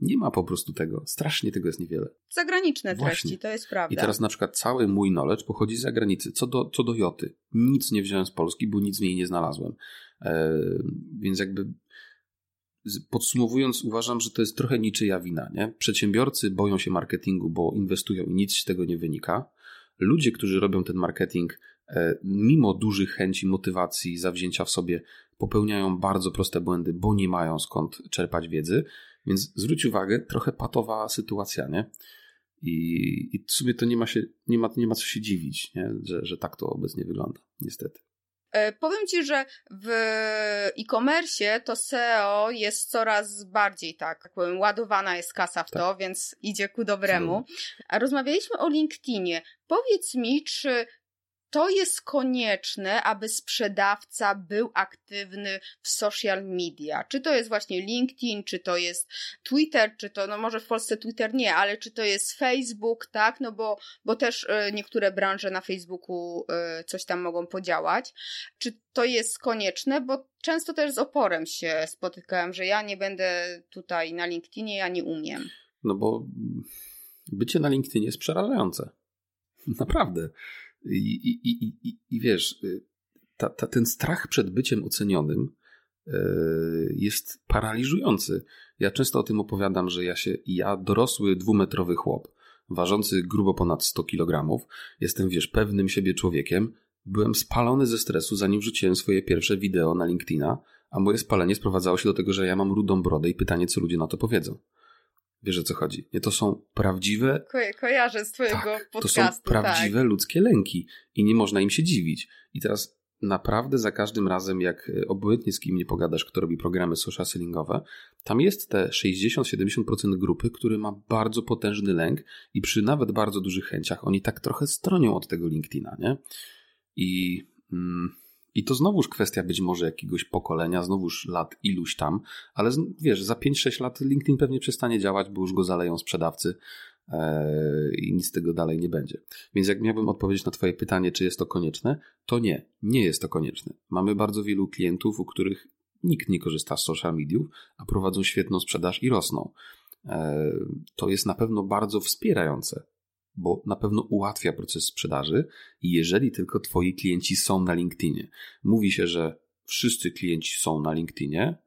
Nie ma po prostu tego. Strasznie tego jest niewiele. Zagraniczne treści, Właśnie. to jest prawda. I teraz na przykład cały mój knowledge pochodzi z zagranicy. Co do, co do Joty. Nic nie wziąłem z Polski, bo nic w niej nie znalazłem. E, więc jakby podsumowując, uważam, że to jest trochę niczyja wina. Nie? Przedsiębiorcy boją się marketingu, bo inwestują i nic z tego nie wynika. Ludzie, którzy robią ten marketing, mimo dużych chęci, motywacji, zawzięcia w sobie, popełniają bardzo proste błędy, bo nie mają skąd czerpać wiedzy. Więc zwróć uwagę, trochę patowa sytuacja, nie? I, i w sumie to nie ma, się, nie ma, nie ma co się dziwić, nie? Że, że tak to obecnie wygląda, niestety. E, powiem Ci, że w e-commerce to SEO jest coraz bardziej tak, jak powiem, ładowana jest kasa w to, tak. więc idzie ku dobremu. A rozmawialiśmy o LinkedInie. Powiedz mi, czy to jest konieczne, aby sprzedawca był aktywny w social media. Czy to jest właśnie LinkedIn, czy to jest Twitter, czy to, no może w Polsce Twitter nie, ale czy to jest Facebook, tak? No bo, bo też y, niektóre branże na Facebooku y, coś tam mogą podziałać. Czy to jest konieczne? Bo często też z oporem się spotykałem, że ja nie będę tutaj na LinkedInie, ja nie umiem. No bo bycie na LinkedInie jest przerażające. Naprawdę. I, i, i, i, i wiesz, y, ta, ta, ten strach przed byciem ocenionym jest paraliżujący. Ja często o tym opowiadam, że ja się, ja dorosły dwumetrowy chłop, ważący grubo ponad 100 kg, jestem, wiesz, pewnym siebie człowiekiem, byłem spalony ze stresu, zanim wrzuciłem swoje pierwsze wideo na LinkedIna, a moje spalenie sprowadzało się do tego, że ja mam rudą brodę i pytanie, co ludzie na to powiedzą. Wiesz o co chodzi? Nie, to są prawdziwe. Ko kojarzę z twojego tak, podcastu. To są tak. prawdziwe tak. ludzkie lęki i nie można im się dziwić. I teraz naprawdę za każdym razem, jak e, obojętnie z kim nie pogadasz, kto robi programy social sellingowe, tam jest te 60-70% grupy, który ma bardzo potężny lęk i przy nawet bardzo dużych chęciach oni tak trochę stronią od tego LinkedIna, nie? I, mm, i to znowuż kwestia być może jakiegoś pokolenia, znowuż lat iluś tam, ale wiesz, za 5-6 lat LinkedIn pewnie przestanie działać, bo już go zaleją sprzedawcy e, i nic z tego dalej nie będzie. Więc jak miałbym odpowiedzieć na Twoje pytanie, czy jest to konieczne, to nie, nie jest to konieczne. Mamy bardzo wielu klientów, u których nikt nie korzysta z social mediów, a prowadzą świetną sprzedaż i rosną. E, to jest na pewno bardzo wspierające bo na pewno ułatwia proces sprzedaży, jeżeli tylko Twoi klienci są na LinkedInie. Mówi się, że wszyscy klienci są na LinkedInie,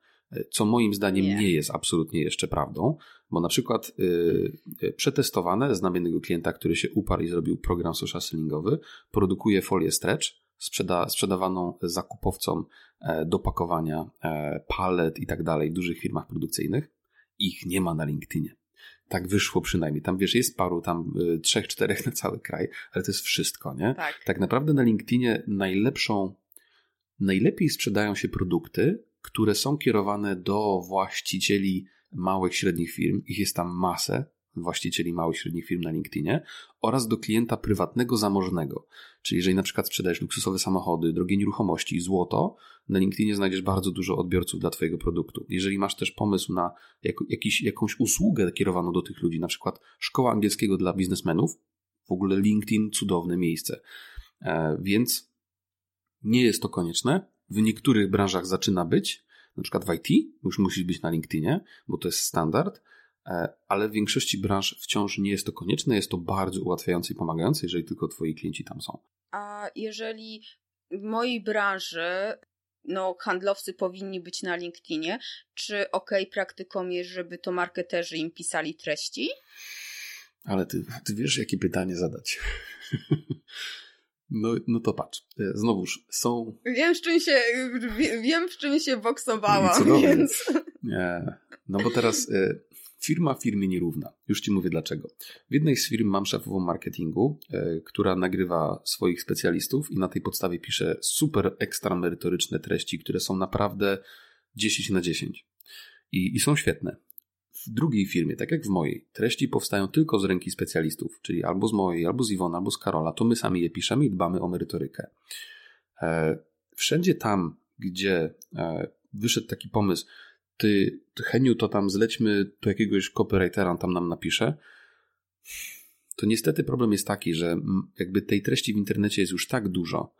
co moim zdaniem nie, nie jest absolutnie jeszcze prawdą, bo na przykład yy, przetestowane, znam jednego klienta, który się uparł i zrobił program social sellingowy, produkuje folię stretch, sprzeda, sprzedawaną zakupowcom e, do pakowania e, palet i tak dalej w dużych firmach produkcyjnych. Ich nie ma na LinkedInie. Tak wyszło przynajmniej. Tam wiesz, jest paru, tam y, trzech, czterech na cały kraj, ale to jest wszystko, nie? Tak. tak naprawdę na LinkedInie najlepszą, najlepiej sprzedają się produkty, które są kierowane do właścicieli małych, średnich firm. Ich jest tam masę, właścicieli małych, średnich firm na LinkedInie oraz do klienta prywatnego, zamożnego. Czyli jeżeli na przykład sprzedajesz luksusowe samochody, drogie nieruchomości, złoto, na LinkedInie znajdziesz bardzo dużo odbiorców dla Twojego produktu. Jeżeli masz też pomysł na jak, jakiś, jakąś usługę kierowaną do tych ludzi, na przykład szkoła angielskiego dla biznesmenów, w ogóle LinkedIn cudowne miejsce. E, więc nie jest to konieczne. W niektórych branżach zaczyna być, na przykład w IT, już musisz być na LinkedInie, bo to jest standard, ale w większości branż wciąż nie jest to konieczne. Jest to bardzo ułatwiające i pomagające, jeżeli tylko Twoi klienci tam są. A jeżeli w mojej branży no, handlowcy powinni być na LinkedInie, czy ok praktyką jest, żeby to marketerzy im pisali treści? Ale ty, ty wiesz, jakie pytanie zadać. [LAUGHS] No, no to patrz. E, znowuż są. Wiem, z czym się, wiem, w czym się boksowałam, więc. Nie. No bo teraz e, Firma firmie nierówna. Już Ci mówię dlaczego. W jednej z firm mam szefową marketingu, e, która nagrywa swoich specjalistów i na tej podstawie pisze super ekstra merytoryczne treści, które są naprawdę 10 na 10. I, I są świetne. W drugiej firmie, tak jak w mojej, treści powstają tylko z ręki specjalistów, czyli albo z mojej, albo z Iwona, albo z Karola. To my sami je piszemy i dbamy o merytorykę. E, wszędzie tam, gdzie e, wyszedł taki pomysł, ty, Heniu, to tam zlećmy do jakiegoś copywritera, on tam nam napisze. To niestety problem jest taki, że jakby tej treści w internecie jest już tak dużo,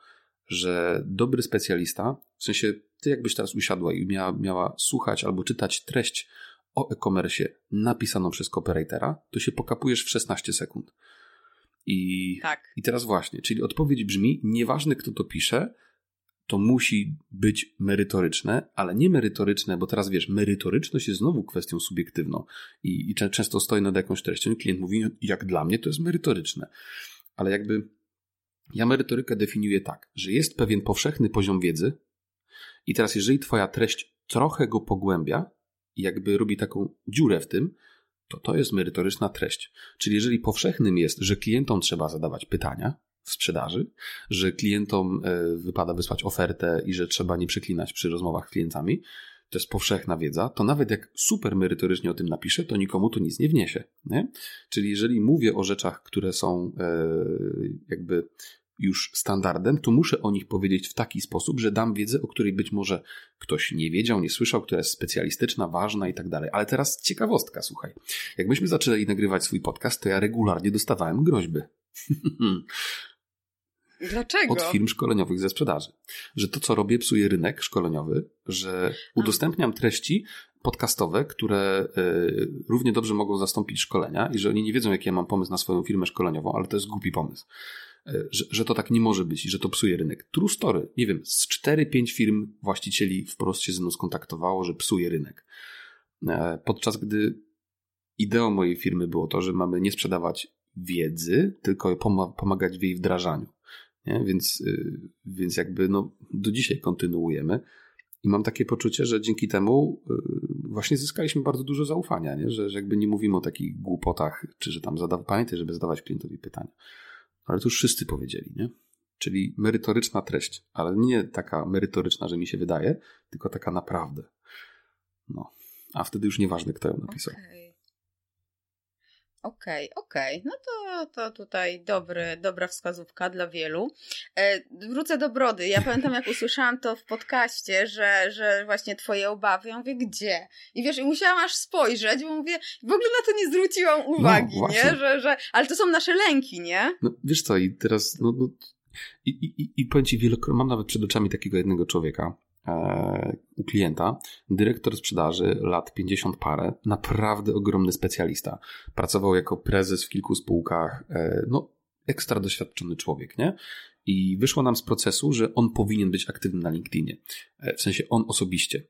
że dobry specjalista, w sensie ty jakbyś teraz usiadła i miała, miała słuchać albo czytać treść o e-commerce napisaną przez copywritera, to się pokapujesz w 16 sekund. I, tak. I teraz właśnie, czyli odpowiedź brzmi, nieważne kto to pisze, to musi być merytoryczne, ale nie merytoryczne, bo teraz wiesz, merytoryczność jest znowu kwestią subiektywną i, i często stoi nad jakąś treścią i klient mówi, jak dla mnie to jest merytoryczne. Ale jakby ja merytorykę definiuję tak, że jest pewien powszechny poziom wiedzy i teraz jeżeli twoja treść trochę go pogłębia i jakby robi taką dziurę w tym, to to jest merytoryczna treść. Czyli jeżeli powszechnym jest, że klientom trzeba zadawać pytania, w sprzedaży, że klientom e, wypada wysłać ofertę i że trzeba nie przeklinać przy rozmowach z klientami, to jest powszechna wiedza, to nawet jak super merytorycznie o tym napiszę, to nikomu to nic nie wniesie. Nie? Czyli jeżeli mówię o rzeczach, które są e, jakby już standardem, to muszę o nich powiedzieć w taki sposób, że dam wiedzę, o której być może ktoś nie wiedział, nie słyszał, która jest specjalistyczna, ważna i tak dalej. Ale teraz ciekawostka, słuchaj. Jak myśmy zaczęli nagrywać swój podcast, to ja regularnie dostawałem groźby. [LAUGHS] Dlaczego? Od firm szkoleniowych ze sprzedaży. Że to, co robię, psuje rynek szkoleniowy, że udostępniam treści podcastowe, które y, równie dobrze mogą zastąpić szkolenia i że oni nie wiedzą, jaki ja mam pomysł na swoją firmę szkoleniową, ale to jest głupi pomysł. że, że to tak nie może być i że to psuje rynek. True story. Nie wiem, z 4-5 firm właścicieli wprost się ze mną skontaktowało, że psuje rynek. E, podczas gdy ideą mojej firmy było to, że mamy nie sprzedawać wiedzy, tylko pomagać w jej wdrażaniu. Nie? Więc, y, więc jakby no, do dzisiaj kontynuujemy. I mam takie poczucie, że dzięki temu y, właśnie zyskaliśmy bardzo dużo zaufania, nie? Że, że jakby nie mówimy o takich głupotach, czy że tam zadaw... pamiętaj, żeby zadawać klientowi pytania. Ale to już wszyscy powiedzieli, nie? Czyli merytoryczna treść, ale nie taka merytoryczna, że mi się wydaje, tylko taka naprawdę. No. A wtedy już nieważne, kto ją napisał. Okay. Okej, okay, okej. Okay. No to, to tutaj dobry, dobra wskazówka dla wielu. E, wrócę do brody. Ja pamiętam, jak usłyszałam to w podcaście, że, że właśnie twoje obawy. Ja mówię, gdzie? I wiesz, i musiałam aż spojrzeć, bo mówię, w ogóle na to nie zwróciłam no, uwagi, no, nie? Że, że, ale to są nasze lęki, nie? No, wiesz co, i teraz, no, no i, i, i powiem ci wielokrotnie, mam nawet przed oczami takiego jednego człowieka, klienta, dyrektor sprzedaży, lat 50 parę, naprawdę ogromny specjalista. Pracował jako prezes w kilku spółkach, e, no ekstra doświadczony człowiek, nie? I wyszło nam z procesu, że on powinien być aktywny na LinkedInie. E, w sensie on osobiście.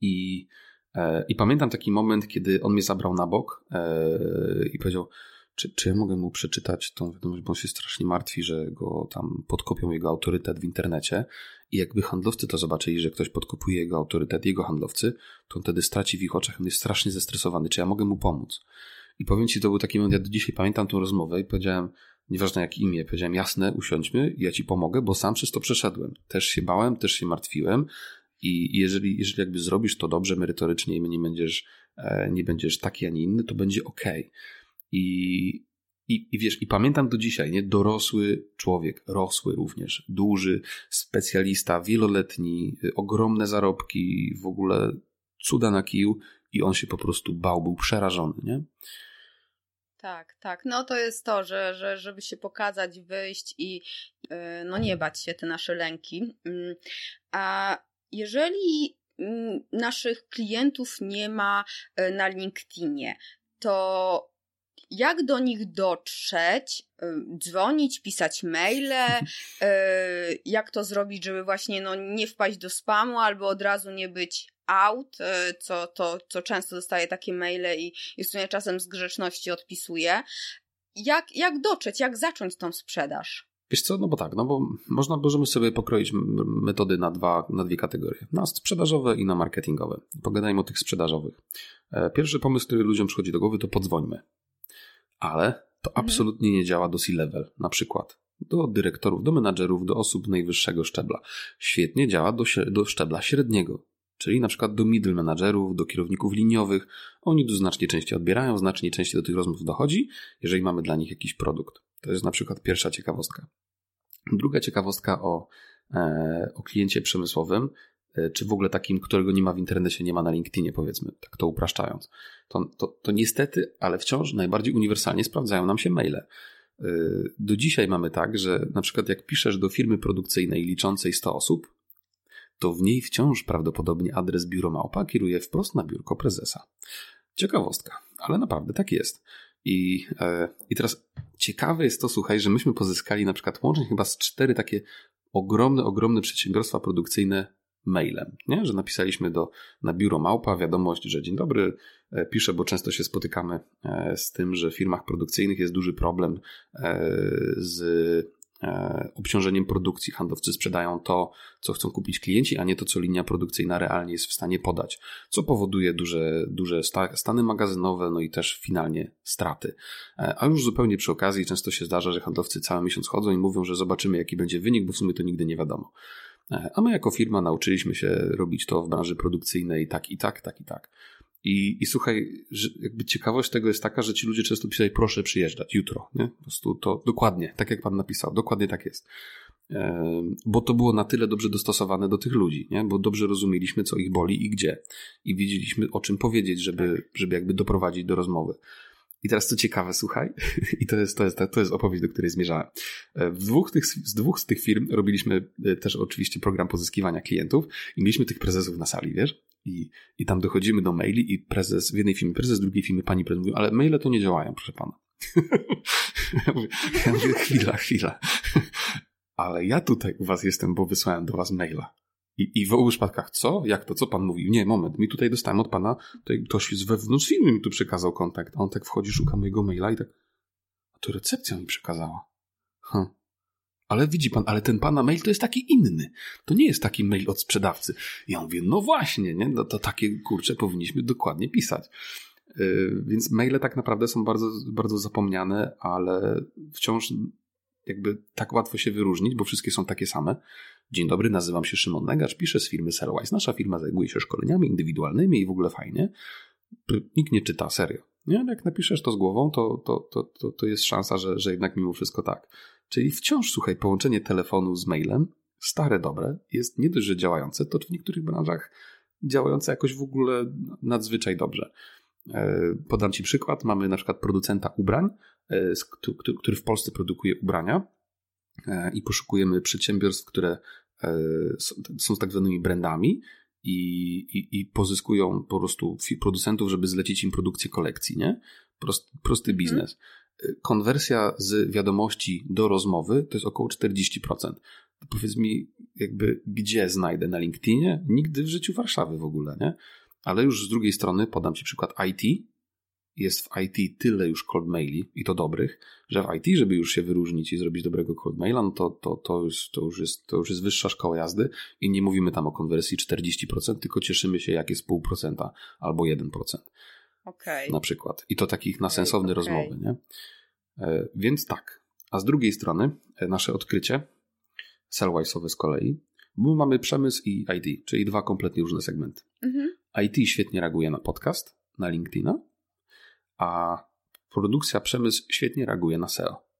I, i pamiętam taki moment, kiedy on mnie zabrał na bok i powiedział, czy, czy ja mogę mu przeczytać tą wiadomość, bo on się strasznie martwi, że go tam podkopią jego autorytet w internecie i jakby handlowcy to zobaczyli, że ktoś podkopuje jego autorytet, jego handlowcy, to on wtedy straci w ich oczach, on jest strasznie zestresowany, czy ja mogę mu pomóc? I powiem Ci, to był taki moment, ja do dzisiaj pamiętam tą rozmowę i powiedziałem, nieważne jak imię, powiedziałem, jasne, usiądźmy, ja Ci pomogę, bo sam przez to przeszedłem. Też się bałem, też się martwiłem i jeżeli, jeżeli jakby zrobisz to dobrze, merytorycznie i nie będziesz, e, nie będziesz taki, a nie inny, to będzie ok. I, i, I wiesz, i pamiętam do dzisiaj, nie? Dorosły człowiek, rosły również, duży, specjalista, wieloletni, ogromne zarobki, w ogóle cuda na kiju i on się po prostu bał, był przerażony, nie? Tak, tak. No to jest to, że, że żeby się pokazać, wyjść i yy, no nie bać się te nasze lęki. Yy, a jeżeli yy, naszych klientów nie ma y, na LinkedInie, to jak do nich dotrzeć, y, dzwonić, pisać maile, y, jak to zrobić, żeby właśnie no, nie wpaść do spamu albo od razu nie być out, y, co, to, co często dostaje takie maile i, i w sumie czasem z grzeczności odpisuje. Jak, jak dotrzeć, jak zacząć tą sprzedaż? Wiesz co, no bo tak, no bo można, możemy sobie pokroić metody na, dwa, na dwie kategorie. Na sprzedażowe i na marketingowe. Pogadajmy o tych sprzedażowych. E, pierwszy pomysł, który ludziom przychodzi do głowy, to podzwońmy ale to mhm. absolutnie nie działa do C-level, na przykład do dyrektorów, do menadżerów, do osób najwyższego szczebla. Świetnie działa do, do szczebla średniego, czyli na przykład do middle managerów, do kierowników liniowych. Oni tu znacznie częściej odbierają, znacznie częściej do tych rozmów dochodzi, jeżeli mamy dla nich jakiś produkt. To jest na przykład pierwsza ciekawostka. Druga ciekawostka o, e, o kliencie przemysłowym czy w ogóle takim, którego nie ma w internecie, nie ma na LinkedInie, powiedzmy, tak to upraszczając, to, to, to niestety, ale wciąż najbardziej uniwersalnie sprawdzają nam się maile. E, do dzisiaj mamy tak, że na przykład jak piszesz do firmy produkcyjnej liczącej 100 osób, to w niej wciąż prawdopodobnie adres biuro małpa kieruje wprost na biurko prezesa. Ciekawostka, ale naprawdę tak jest. I, e, I teraz ciekawe jest to, słuchaj, że myśmy pozyskali na przykład łącznie chyba z cztery takie ogromne, ogromne przedsiębiorstwa produkcyjne mailem, nie? że napisaliśmy do, na biuro Małpa wiadomość, że dzień dobry, e, piszę, bo często się spotykamy e, z tym, że w firmach produkcyjnych jest duży problem e, z obciążeniem produkcji. Handlowcy sprzedają to, co chcą kupić klienci, a nie to, co linia produkcyjna realnie jest w stanie podać, co powoduje duże, duże stany magazynowe, no i też finalnie straty. A już zupełnie przy okazji często się zdarza, że handlowcy cały miesiąc chodzą i mówią, że zobaczymy, jaki będzie wynik, bo w sumie to nigdy nie wiadomo. E, a my jako firma nauczyliśmy się robić to w branży produkcyjnej tak i tak, tak i tak. I, i słuchaj, jakby ciekawość tego jest taka, że ci ludzie często pisali, proszę przyjeżdżać jutro, nie? Po prostu to dokładnie, tak jak pan napisał, dokładnie tak jest. E, bo to było na tyle dobrze dostosowane do tych ludzi, nie? Bo dobrze rozumieliśmy, co ich boli i gdzie. I wiedzieliśmy, o czym powiedzieć, żeby, żeby jakby doprowadzić do rozmowy. I teraz co ciekawe, słuchaj, [LAUGHS] i to jest, to jest, to jest opowieść, do której zmierzałem. E, w dwóch tych, z dwóch z tych firm robiliśmy e, też oczywiście program pozyskiwania klientów i mieliśmy tych prezesów na sali, wiesz? I, I tam dochodzimy do maili i prezes, w jednej firmie prezes, drugiej firmie pani prezes mówią, ale maile to nie działają, proszę pana. [LAUGHS] ja mówię, chwila, chwila. [LAUGHS] Ale ja tutaj u was jestem, bo wysłałem do was maila. I, I w obu przypadkach, co? Jak to? Co pan mówił? Nie, moment, mi tutaj dostałem od pana, tutaj ktoś z wewnątrz firmy mi tu przekazał kontakt, a on tak wchodzi, szuka mojego maila i tak, a to recepcja mi przekazała. Hm. Ale widzi pan, ale ten pana mail to jest taki inny. To nie jest taki mail od sprzedawcy. Ja mówię, no właśnie, nie? No to takie kurcze powinniśmy dokładnie pisać. Yy, więc maile tak naprawdę są bardzo, bardzo zapomniane, ale wciąż jakby tak łatwo się wyróżnić, bo wszystkie są takie same. Dzień dobry, nazywam się Szymon Negacz, piszę z firmy Sellwise. Nasza firma zajmuje się szkoleniami indywidualnymi i w ogóle fajnie. Nikt nie czyta, serio. Nie? Jak napiszesz to z głową, to, to, to, to, jest szansa, że, że jednak mimo wszystko tak. Czyli wciąż, słuchaj, połączenie telefonu z mailem, stare, dobre, jest nie dość, że działające, to w niektórych branżach działające jakoś w ogóle nadzwyczaj dobrze. E, podam Ci przykład. Mamy na przykład producenta ubrań, e, który w Polsce produkuje ubrania i poszukujemy przedsiębiorstw, które są tak zwanymi brandami i, i, i pozyskują po prostu producentów, żeby zlecić im produkcję kolekcji, nie? Prost, prosty mhm. biznes. Konwersja z wiadomości do rozmowy to jest około 40%. Powiedz mi, jakby gdzie znajdę na LinkedInie? Nigdy w życiu Warszawy w ogóle, nie? Ale już z drugiej strony podam Ci przykład IT. Jest w IT tyle już cold maili i to dobrych, że w IT, żeby już się wyróżnić i zrobić dobrego cold maila, no to, to, to, już, to, już jest, to już jest wyższa szkoła jazdy i nie mówimy tam o konwersji 40%, tylko cieszymy się jak jest pół procenta albo 1%. Okay. Na przykład. I to takich na sensowne okay. rozmowy, nie? E, więc tak. A z drugiej strony e, nasze odkrycie, Sellwise'owe z kolei, bo mamy przemysł i IT, czyli dwa kompletnie różne segmenty. Mhm. IT świetnie reaguje na podcast, na LinkedIna, a produkcja, przemysł świetnie reaguje na SEO.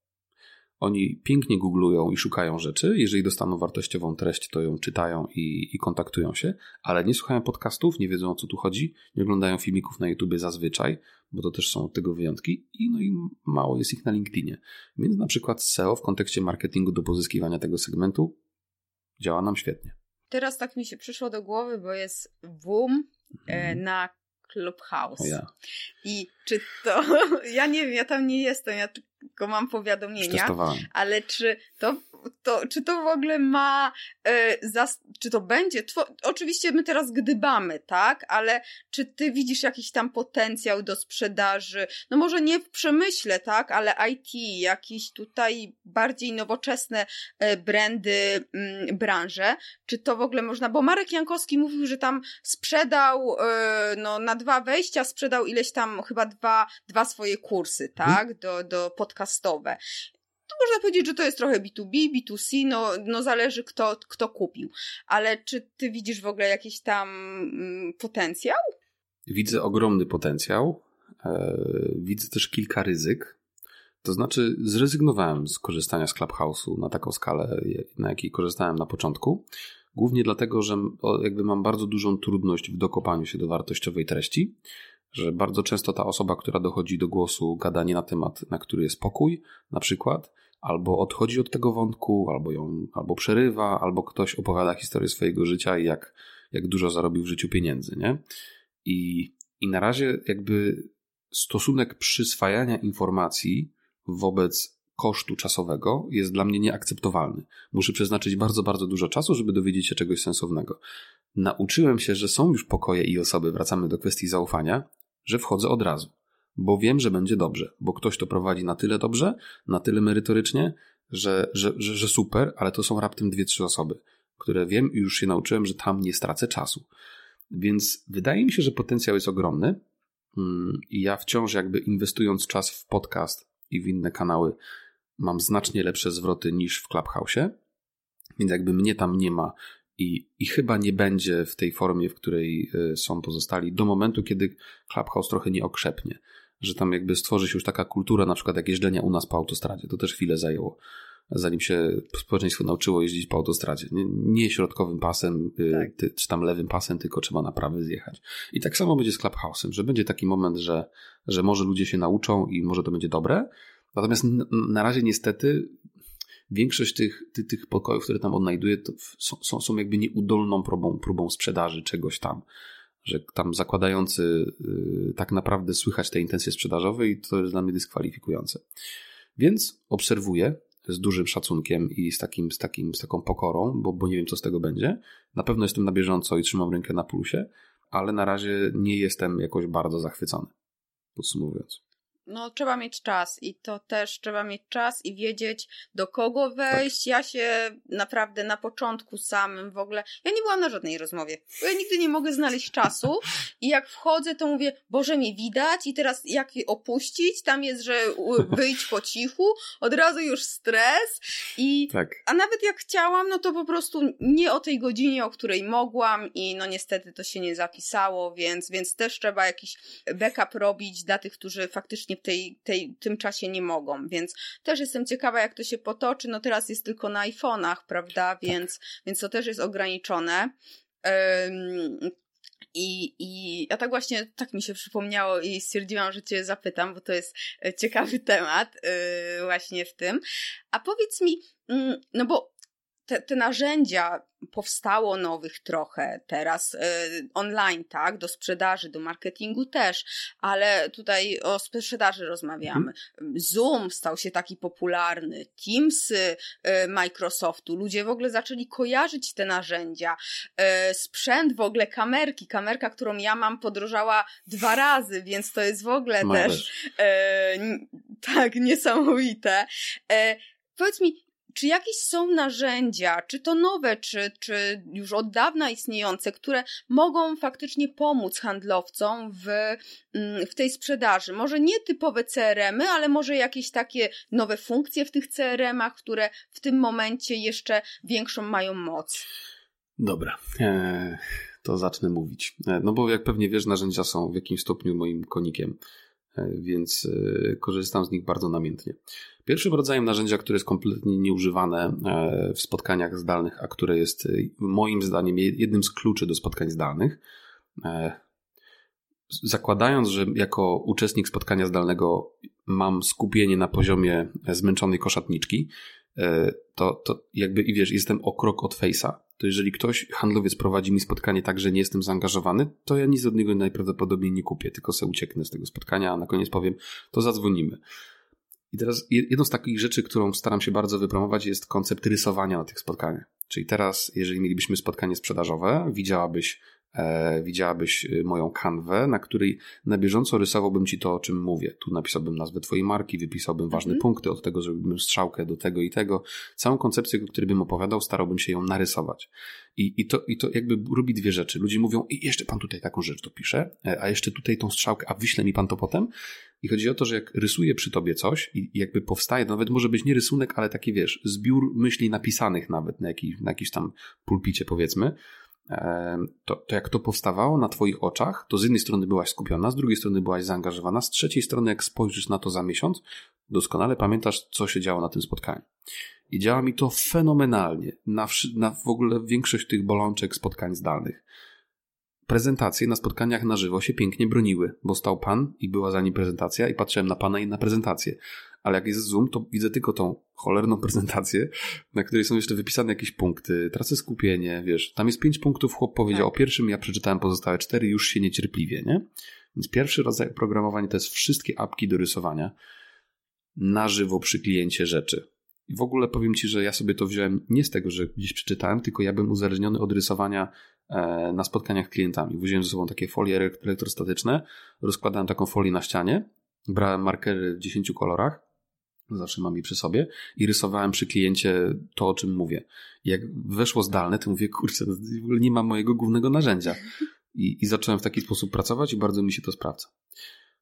Oni pięknie googlują i szukają rzeczy. Jeżeli dostaną wartościową treść, to ją czytają i, i, kontaktują się, ale nie słuchają podcastów, nie wiedzą o co tu chodzi, nie oglądają filmików na YouTube zazwyczaj, bo to też są od tego wyjątki i, no i mało jest ich na LinkedInie. Więc na przykład SEO w kontekście marketingu do pozyskiwania tego segmentu działa nam świetnie. Teraz tak mi się przyszło do głowy, bo jest boom e, mhm. na Clubhouse. Ja. I czy to, [LAUGHS] ja nie wiem, ja tam nie jestem, ja tylko mam powiadomienia, ale czy to, to, czy to w ogóle ma, e, zas, czy to będzie, Two, oczywiście my teraz gdybamy, tak, ale czy ty widzisz jakiś tam potencjał do sprzedaży, no może nie w przemyśle, tak, ale IT, jakieś tutaj bardziej nowoczesne e, brandy, m, mm, branże, czy to w ogóle można, bo Marek Jankowski mówił, że tam sprzedał, e, no na dwa wejścia sprzedał ileś tam, chyba dwa, dwa swoje kursy, tak, hmm? do, do pod podcastowe. To można powiedzieć, że to jest trochę B2B, B2C, no, no zależy kto, kto kupił. Ale czy ty widzisz w ogóle jakiś tam mm, potencjał? Widzę ogromny potencjał. E, widzę też kilka ryzyk. To znaczy, zrezygnowałem z korzystania z Clubhouse'u na taką skalę, na jakiej korzystałem na początku. Głównie dlatego, że jakby mam bardzo dużą trudność w dokopaniu się do wartościowej treści że bardzo często ta osoba, która dochodzi do głosu, gada nie na temat, na który jest pokój, na przykład, albo odchodzi od tego wątku, albo ją albo przerywa, albo ktoś opowiada historię swojego życia i jak, jak dużo zarobił w życiu pieniędzy, nie? I, I na razie jakby stosunek przyswajania informacji wobec kosztu czasowego jest dla mnie nieakceptowalny. Muszę przeznaczyć bardzo, bardzo dużo czasu, żeby dowiedzieć się czegoś sensownego. Nauczyłem się, że są już pokoje i osoby, wracamy do kwestii zaufania, że wchodzę od razu, bo wiem, że będzie dobrze, bo ktoś to prowadzi na tyle dobrze, na tyle merytorycznie, że, że, że, że super, ale to są raptem dwie, trzy osoby, które wiem i już się nauczyłem, że tam nie stracę czasu. Więc wydaje mi się, że potencjał jest ogromny mm, i ja wciąż jakby inwestując czas w podcast i w inne kanały mam znacznie lepsze zwroty niż w Clubhouse, więc jakby mnie tam nie ma i, I chyba nie będzie w tej formie, w której y, są pozostali, do momentu, kiedy Clubhouse trochę nie okrzepnie. Że tam jakby stworzy się już taka kultura, na przykład jak jeżdżenia u nas po autostradzie. To też chwilę zajęło, zanim się społeczeństwo nauczyło jeździć po autostradzie. Nie, nie środkowym pasem, y, tak. ty, czy tam lewym pasem, tylko trzeba na prawy zjechać. I tak samo będzie z Clubhouse'em, że będzie taki moment, że, że może ludzie się nauczą i może to będzie dobre. Natomiast na razie niestety większość tych, tych, tych pokojów, które tam odnajduję, są, są, są jakby nieudolną próbą, próbą sprzedaży czegoś tam. że tam zakładający y, tak naprawdę słychać te intencje sprzedażowe i to jest dla mnie dyskwalifikujące. Więc obserwuję z dużym szacunkiem i z, takim, z, takim, z taką pokorą, bo, bo nie wiem, co z tego będzie. Na pewno jestem na bieżąco i trzymam rękę na pulsie, ale na razie nie jestem jakoś bardzo zachwycony. Podsumowując. No, trzeba mieć czas i to też trzeba mieć czas i wiedzieć, do kogo wejść. Tak. Ja się naprawdę na początku samym w ogóle, ja nie byłam na żadnej rozmowie, bo ja nigdy nie mogę znaleźć czasu i jak wchodzę, to mówię, Boże, mnie widać i teraz jak je opuścić? Tam jest, że wyjść po cichu, od razu już stres i, tak. a nawet jak chciałam, no to po prostu nie o tej godzinie, o której mogłam i no niestety to się nie zapisało, więc, więc też trzeba jakiś backup robić dla tych, którzy faktycznie tej, tej, tym czasie nie mogą, więc też jestem ciekawa, jak to się potoczy. No teraz jest tylko na iPhone'ach, prawda? Tak. Więc, tak. więc to też jest ograniczone. Um, i, I ja tak właśnie, tak mi się przypomniało i stwierdziłam, że Cię zapytam, bo to jest ciekawy temat yy, właśnie w tym. A powiedz mi, mm, no bo te, te narzędzia powstało nowych trochę teraz y, online, tak, do sprzedaży, do marketingu też, ale tutaj o sprzedaży rozmawiamy. Mhm. Zoom stał się taki popularny, Teamsy y, Microsoftu, ludzie w ogóle zaczęli kojarzyć te narzędzia, y, sprzęt w ogóle, kamerki, kamerka, którą ja mam podrożała dwa razy, więc to jest w ogóle też tak niesamowite. Powiedz mi, czy jakieś są narzędzia, czy to nowe, czy, czy już od dawna istniejące, które mogą faktycznie pomóc handlowcom w, mm, w tej sprzedaży? Może nie typowe CRM-y, ale może jakieś takie nowe funkcje w tych CRM-ach, które w tym momencie jeszcze większą mają moc? Dobra. Eee, to zacznę mówić. E, no bo jak pewnie wiesz, narzędzia są w jakimś stopniu moim konikiem. E, więc e, korzystam z nich bardzo namiętnie. Pierwszym rodzajem narzędzia, które jest kompletnie nieużywane e, w spotkaniach zdalnych, a które jest moim zdaniem jednym z kluczy do spotkań zdalnych, zakładając, że jako uczestnik spotkania zdalnego mam skupienie na poziomie zmęczonej koszatniczki, to, to jakby i wiesz, jestem o krok od face'a, to jeżeli ktoś, handlowiec prowadzi mi spotkanie tak, że nie jestem zaangażowany, to ja nic od niego najprawdopodobniej nie kupię, tylko sobie ucieknę z tego spotkania, a na koniec powiem, to zadzwonimy. I teraz jedną z takich rzeczy, którą staram się bardzo wypromować, jest koncept rysowania na tych spotkaniach. Czyli teraz, jeżeli mielibyśmy spotkanie sprzedażowe, widziałabyś e, widziałabyś y, moją kanwę, na której na bieżąco rysowałbym ci to, o czym mówię. Tu napisałbym nazwę twojej marki, wypisałbym ważne mm -hmm. punkty, od tego zrobiłbym strzałkę do tego i tego. Całą koncepcję, o której bym opowiadał, starałbym się ją narysować. I, i, to, I to jakby robi dwie rzeczy. Ludzie mówią, i jeszcze pan tutaj taką rzecz dopisze, e, a jeszcze tutaj tą strzałkę, a wyśle mi pan to potem. I chodzi o to, że jak rysuje przy tobie coś i jakby powstaje, nawet może być nie rysunek, ale taki wiesz, zbiór myśli napisanych nawet na, jakiś, na jakiś tam pulpicie powiedzmy, to, to jak to powstawało na Twoich oczach, to z jednej strony byłaś skupiona, z drugiej strony byłaś zaangażowana, z trzeciej strony, jak spojrzysz na to za miesiąc, doskonale pamiętasz, co się działo na tym spotkaniu. I działa mi to fenomenalnie na, na w ogóle większość tych bolączek spotkań zdalnych. Prezentacje na spotkaniach na żywo się pięknie broniły, bo stał pan i była za nim prezentacja i patrzyłem na pana i na prezentację ale jak jest Zoom, to widzę tylko tą cholerną [LAUGHS] prezentację, na której są jeszcze wypisane jakieś punkty, tracę skupienie, wiesz, tam jest pięć punktów, chłop powiedział tak. o pierwszym, ja przeczytałem pozostałe cztery, już się niecierpliwie, nie? Więc pierwszy rodzaj oprogramowania to jest wszystkie apki do rysowania na żywo przy kliencie rzeczy. I w ogóle powiem Ci, że ja sobie to wziąłem nie z tego, że gdzieś przeczytałem, tylko ja bym uzależniony od rysowania na spotkaniach klientami. Wziąłem ze sobą takie folie elektrostatyczne, rozkładałem taką folię na ścianie, brałem markery w 10 kolorach zawsze mam je przy sobie i rysowałem przy kliencie to, o czym mówię. jak weszło zdalne, to mówię, kurczę, w ogóle nie ma mojego głównego narzędzia. I, I zacząłem w taki sposób pracować i bardzo mi się to sprawdza.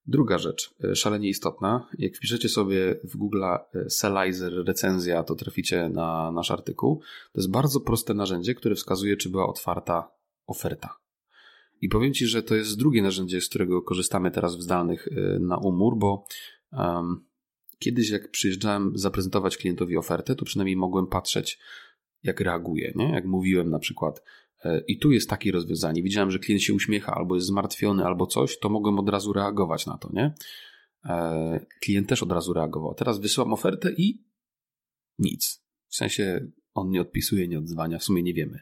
Druga rzecz, e, szalenie istotna. Jak wpiszecie sobie w Google e, Selizer recenzja, to traficie na nasz artykuł. To jest bardzo proste narzędzie, które wskazuje, czy była otwarta oferta. I powiem Ci, że to jest drugie narzędzie, z którego korzystamy teraz w zdalnych e, na umór, bo um, Kiedyś, jak przyjeżdżałem zaprezentować klientowi ofertę, to przynajmniej mogłem patrzeć, jak reaguje, nie? Jak mówiłem na przykład, e, i tu jest takie rozwiązanie. Widziałem, że klient się uśmiecha, albo jest zmartwiony, albo coś, to mogłem od razu reagować na to, nie? E, klient też od razu reagował. Teraz wysyłam ofertę i nic. W sensie on nie odpisuje, nie odzwania, w sumie nie wiemy.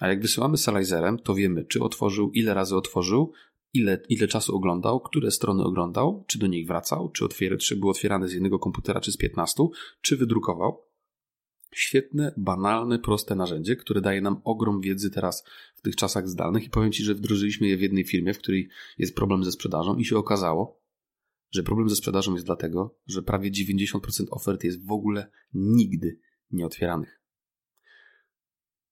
A jak wysyłamy Salizerem, to wiemy, czy otworzył, ile razy otworzył, ile, ile czasu oglądał, które strony oglądał, czy do nich wracał, czy, otwier- czy był otwierany z jednego komputera, czy z 15, czy wydrukował. Świetne, banalne, proste narzędzie, które daje nam ogrom wiedzy teraz w tych czasach zdalnych i powiem Ci, że wdrożyliśmy je w jednej firmie, w której jest problem ze sprzedażą i się okazało, że problem ze sprzedażą jest dlatego, że prawie 90% ofert jest w ogóle nigdy nieotwieranych.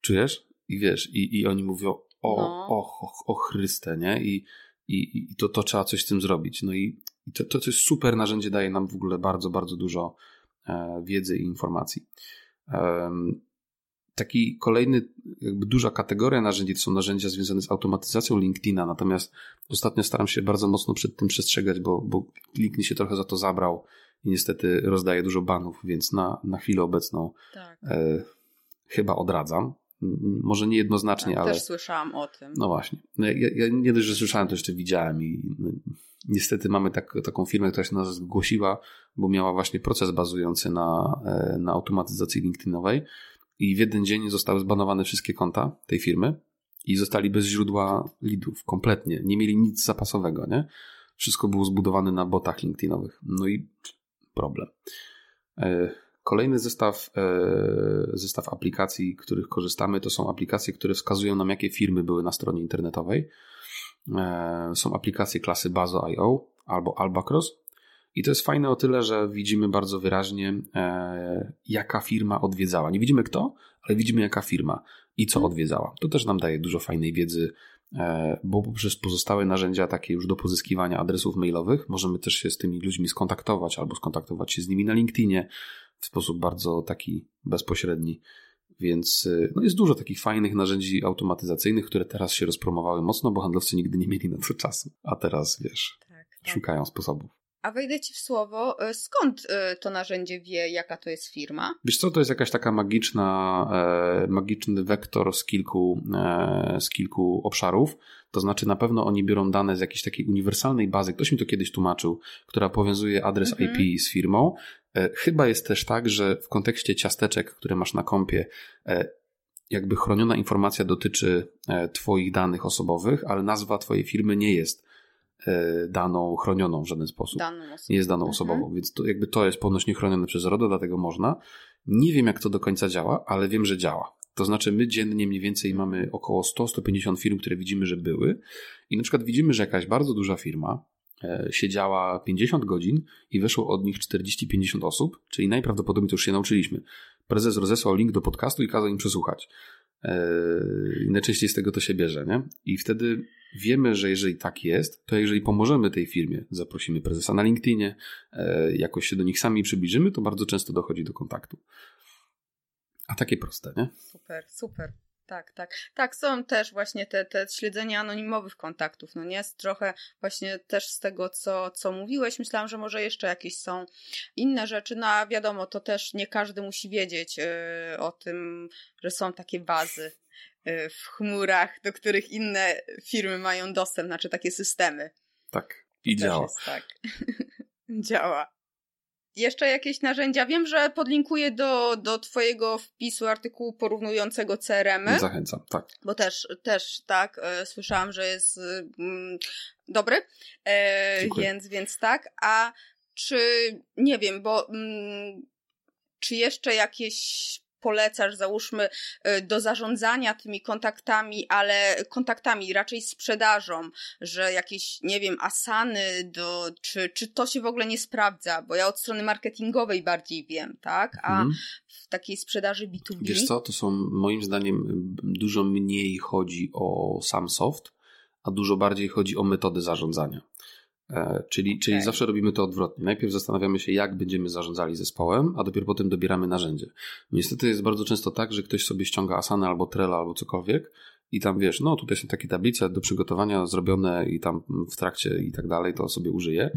Czujesz? I wiesz, i, i oni mówią, o, no. o, o, o Chryste, nie? I, i, i to, to trzeba coś z tym zrobić. No i, i to, to, to jest super narzędzie, daje nam w ogóle bardzo, bardzo dużo e, wiedzy i informacji. Taki kolejny, jakby duża kategoria narzędzi to są narzędzia związane z automatyzacją LinkedIna, natomiast ostatnio staram się bardzo mocno przed tym przestrzegać, bo, bo LinkedIn się trochę za to zabrał i niestety rozdaje dużo banów, więc na, na chwilę obecną tak. e, chyba odradzam. Może nie jednoznacznie, tak, ale. Też słyszałam o tym. No właśnie. No ja, ja nie dość, że słyszałem, to jeszcze widziałem i no, niestety mamy tak, taką firmę, która się nas zgłosiła, bo miała właśnie proces bazujący na, e, na automatyzacji LinkedInowej i w jeden dzień zostały zbanowane wszystkie konta tej firmy i zostali bez źródła lidów kompletnie. Nie mieli nic zapasowego, nie? Wszystko było zbudowane na botach LinkedInowych. No i problem. E, kolejny zestaw, e, zestaw aplikacji, których korzystamy, to są aplikacje, które wskazują nam, jakie firmy były na stronie internetowej. E, są aplikacje klasy Bazo.io albo Albacross. I to jest fajne o tyle, że widzimy bardzo wyraźnie, jaka firma odwiedzała. Nie widzimy kto, ale widzimy jaka firma i co odwiedzała. To też nam daje dużo fajnej wiedzy E, bo poprzez pozostałe narzędzia takie już do pozyskiwania adresów mailowych możemy też się z tymi ludźmi skontaktować albo skontaktować się z nimi na LinkedInie w sposób bardzo taki bezpośredni. Więc e, no jest dużo takich fajnych narzędzi automatyzacyjnych, które teraz się rozpromowały mocno, bo handlowcy nigdy nie mieli na to czasu. A teraz, wiesz, tak, tak. szukają sposobów. A wejdę ci w słowo, e, skąd e, to narzędzie wie, jaka to jest firma? Wiesz co, to jest jakaś taka magiczna, e, magiczny wektor z kilku, z kilku obszarów. To znaczy na pewno oni biorą dane z jakiejś takiej uniwersalnej bazy, ktoś mi to kiedyś tłumaczył, która powiązuje adres mhm. IP z firmą. Chyba jest też tak, że w kontekście ciasteczek, które masz na kompie, jakby chroniona informacja dotyczy Twoich danych osobowych, ale nazwa Twojej firmy nie jest daną chronioną w żaden sposób. Nie jest daną mhm. osobową, więc to jakby to jest ponoć chronione przez RODO, dlatego można. Nie wiem, jak to do końca działa, ale wiem, że działa. To znaczy, my dziennie mniej więcej mamy około 100-150 firm, które widzimy, że były, i na przykład widzimy, że jakaś bardzo duża firma e, siedziała 50 godzin i weszło od nich 40-50 osób, czyli najprawdopodobniej to już się nauczyliśmy. Prezes rozesłał link do podcastu i kazał im przesłuchać. Yy, najczęściej z tego to się bierze, nie? I wtedy wiemy, że jeżeli tak jest, to jeżeli pomożemy tej firmie, zaprosimy prezesa na LinkedInie, yy, jakoś się do nich sami przybliżymy, to bardzo często dochodzi do kontaktu. A takie proste, nie? Super, super. Tak, tak. Tak, są też właśnie te, te śledzenia anonimowych kontaktów, no nie? Trochę właśnie też z tego, co, co mówiłeś, myślałam, że może jeszcze jakieś są inne rzeczy, no a wiadomo, to też nie każdy musi wiedzieć yy, o tym, że są takie bazy w chmurach, do których inne firmy mają dostęp, znaczy takie systemy. Tak, i to działa. Jest, tak, [LAUGHS] działa jeszcze jakieś narzędzia? Wiem, że podlinkuję do, do Twojego wpisu artykułu porównującego CRM. Zachęcam, tak. Bo też, też tak, e, słyszałam, że jest mm, dobry. E, więc, więc tak. A czy, nie wiem, bo mm, czy jeszcze jakieś polecasz, załóżmy, y, do zarządzania tymi kontaktami, ale kontaktami raczej sprzedażą, że jakieś, nie wiem, asany, do, czy, czy to się w ogóle nie sprawdza, bo ja od strony marketingowej bardziej wiem, tak? A mhm. w takiej sprzedaży B2B. Wiesz co, to są moim zdaniem dużo mniej chodzi o sam soft, a dużo bardziej chodzi o metody zarządzania. E, czyli, czyli okay. zawsze robimy to odwrotnie. Najpierw zastanawiamy się, jak będziemy zarządzali zespołem, a dopiero potem dobieramy narzędzie. Niestety jest bardzo często tak, że ktoś sobie ściąga Asana albo Trello albo cokolwiek i tam wiesz, no tutaj są takie tablice do przygotowania zrobione i tam w trakcie i tak dalej to sobie użyję.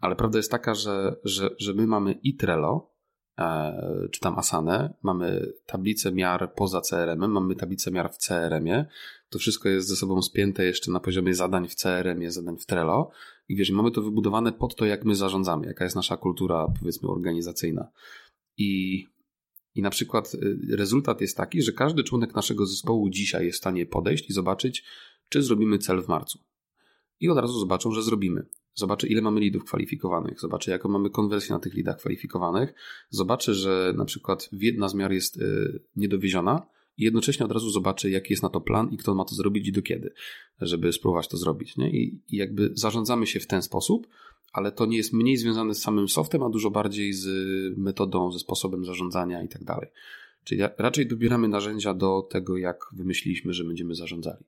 Ale prawda jest taka, że, że, że my mamy i Trello, e, czy tam Asanę, mamy tablicę miar poza CRM-em, mamy tablicę miar w CRM-ie. To wszystko jest ze sobą spięte jeszcze na poziomie zadań w CRM-ie, zadań w Trello. I wiesz, mamy to wybudowane pod to, jak my zarządzamy, jaka jest nasza kultura, powiedzmy, organizacyjna. I I na przykład y, rezultat jest taki, że każdy członek naszego zespołu dzisiaj jest w stanie podejść i zobaczyć, czy zrobimy cel w marcu. I od razu zobaczą, że zrobimy. Zobaczy, ile mamy lidów kwalifikowanych, zobaczy, jaką mamy konwersję na tych lidach kwalifikowanych, zobaczy, że na przykład jedna z miar jest y, niedowieziona i jednocześnie od razu zobaczy, jaki jest na to plan i kto ma to zrobić i do kiedy, żeby spróbować to zrobić. Nie? I, I jakby zarządzamy się w ten sposób, ale to nie jest mniej związane z samym softem, a dużo bardziej z metodą, ze sposobem zarządzania i tak dalej. Czyli raczej dobieramy narzędzia do tego, jak wymyśliliśmy, że będziemy zarządzali.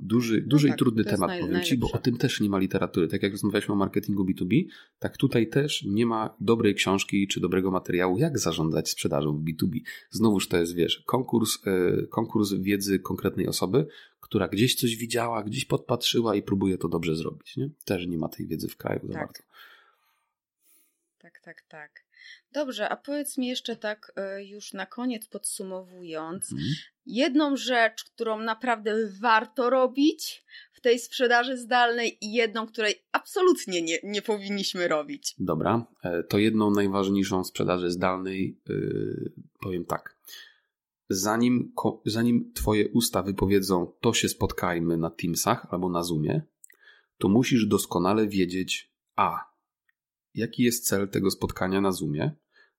Duży, duży no tak, i trudny temat, naj, powiem Ci, bo o tym też nie ma literatury. Tak jak rozmawialiśmy o marketingu B2B, tak tutaj też nie ma dobrej książki czy dobrego materiału, jak zarządzać sprzedażą w B2B. Znowuż to jest, wiesz, konkurs, yy, konkurs wiedzy konkretnej osoby, która gdzieś coś widziała, gdzieś podpatrzyła i próbuje to dobrze zrobić. Nie? Też nie ma tej wiedzy w kraju tak. za bardzo. Tak, tak, tak. Dobrze, a powiedz mi jeszcze tak e, już na koniec podsumowując, mhm. jedną rzecz, którą naprawdę warto robić w tej sprzedaży zdalnej i jedną, której absolutnie nie, nie powinniśmy robić. Dobra, e, to jedną najważniejszą sprzedaży zdalnej yy, powiem tak. Zanim, zanim twoje usta wypowiedzą to się spotkajmy na Teamsach albo na Zoomie, to musisz doskonale wiedzieć a jaki jest cel tego spotkania na Zoomie,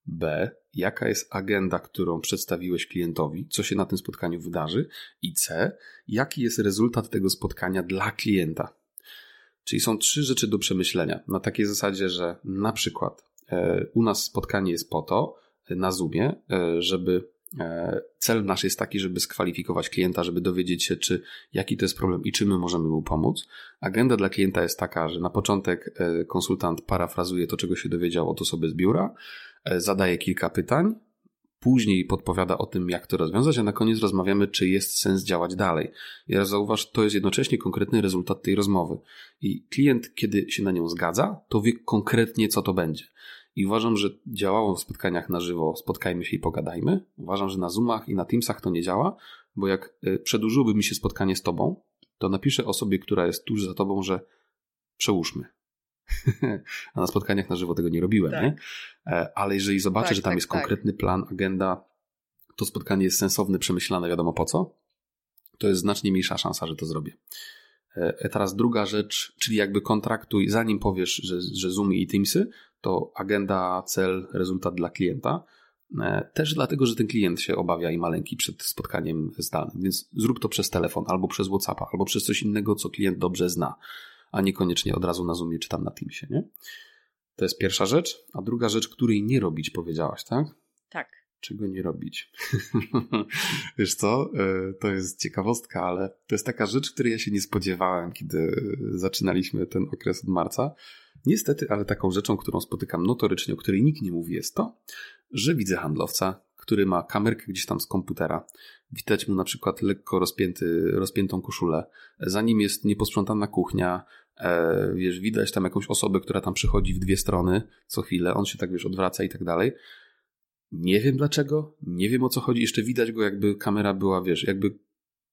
B. Jaka jest agenda, którą przedstawiłeś klientowi, co się na tym spotkaniu wydarzy, i C. Jaki jest rezultat tego spotkania dla klienta. Czyli są trzy rzeczy do przemyślenia. Na takiej zasadzie, że na przykład e, u nas spotkanie jest po to e, na Zoomie, e, żeby cel nasz jest taki, żeby skwalifikować klienta, żeby dowiedzieć się, czy jaki to jest problem i czy my możemy mu pomóc. Agenda dla klienta jest taka, że na początek e, konsultant parafrazuje to, czego się dowiedział od osoby z biura, e, zadaje kilka pytań, później podpowiada o tym, jak to rozwiązać, a na koniec rozmawiamy, czy jest sens działać dalej. Raz zauważ, to jest jednocześnie konkretny rezultat tej rozmowy. I klient, kiedy się na nią zgadza, to wie konkretnie, co to będzie. I uważam, że działało w spotkaniach na żywo, spotkajmy się i pogadajmy. Uważam, że na Zoomach i na Teamsach to nie działa, bo jak e, przedłużyłoby mi się spotkanie z tobą, to napiszę osobie, która jest tuż za tobą, że przełóżmy. [LAUGHS] A na spotkaniach na żywo tego nie robiłem, tak. nie? Ale jeżeli zobaczę, tak, że tam tak, jest tak. konkretny plan, agenda, to spotkanie jest sensowne, przemyślane, wiadomo po co, to jest znacznie mniejsza szansa, że to zrobię. E, teraz druga rzecz, czyli jakby kontraktuj, zanim powiesz, że, że Zoom i Teamsy, to agenda, cel, rezultat dla klienta. E, też dlatego, że ten klient się obawia i maleńki przed spotkaniem zdalnym, więc zrób to przez telefon, albo przez WhatsAppa, albo przez coś innego, co klient dobrze zna, a niekoniecznie od razu na Zoomie czy tam na Teamsie, nie? To jest pierwsza rzecz. A druga rzecz, której nie robić, powiedziałaś, tak? Czego nie robić. [LAUGHS] Wiesz co, e, to jest ciekawostka, ale to jest taka rzecz, której ja się nie spodziewałem, kiedy zaczynaliśmy ten okres od marca. Niestety, ale taką rzeczą, którą spotykam notorycznie, o której nikt nie mówi, jest to, że widzę handlowca, który ma kamerkę gdzieś tam z komputera. Widać mu na przykład lekko rozpięty, rozpiętą koszulę. Za nim jest nieposprzątana kuchnia. E, wiesz, widać tam jakąś osobę, która tam przychodzi w dwie strony co chwilę. On się tak, wiesz, odwraca i tak dalej. Nie wiem dlaczego, nie wiem o co chodzi. Jeszcze widać go, jakby kamera była, wiesz, jakby,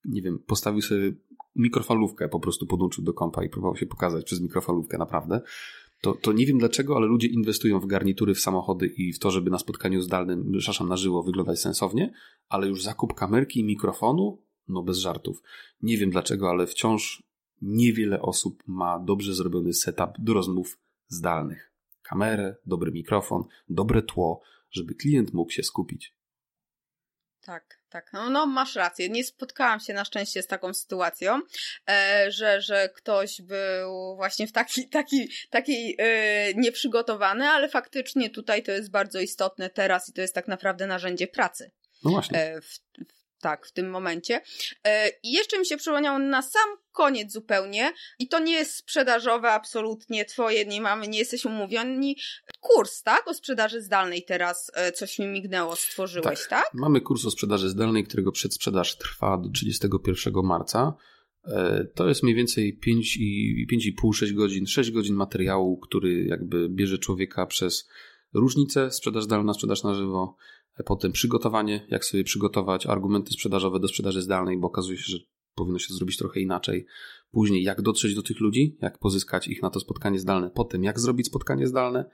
nie wiem, postawił sobie mikrofalówkę, po prostu podłączył do kompa i próbował się pokazać przez mikrofalówkę, naprawdę. To, to nie wiem dlaczego, ale ludzie inwestują w garnitury, w samochody i w to, żeby na spotkaniu zdalnym, przepraszam, na żywo wyglądać sensownie, ale już zakup kamerki i mikrofonu, no bez żartów. Nie wiem dlaczego, ale wciąż niewiele osób ma dobrze zrobiony setup do rozmów zdalnych. Kamerę, dobry mikrofon, dobre tło, żeby klient mógł się skupić. Tak, tak. No, no, masz rację. Nie spotkałam się na szczęście z taką sytuacją, e, że, że ktoś był właśnie w taki, taki, taki e, nieprzygotowany, ale faktycznie tutaj to jest bardzo istotne teraz i to jest tak naprawdę narzędzie pracy. No właśnie. E, w, w tak, w tym momencie. E, I jeszcze mi się przypomniało na sam koniec zupełnie, i to nie jest sprzedażowe absolutnie twoje, nie mamy, nie jesteśmy umówieni. Kurs, tak? O sprzedaży zdalnej teraz e, coś mi mignęło, stworzyłeś, tak? tak? Mamy kurs o sprzedaży zdalnej, którego przedsprzedaż trwa do 31 marca. E, to jest mniej więcej 5,5-6 godzin, 6 godzin materiału, który jakby bierze człowieka przez różnicę, sprzedaż zdalna, sprzedaż na żywo, Potem przygotowanie, jak sobie przygotować argumenty sprzedażowe do sprzedaży zdalnej, bo okazuje się, że powinno się zrobić trochę inaczej. Później, jak dotrzeć do tych ludzi, jak pozyskać ich na to spotkanie zdalne. Potem, jak zrobić spotkanie zdalne.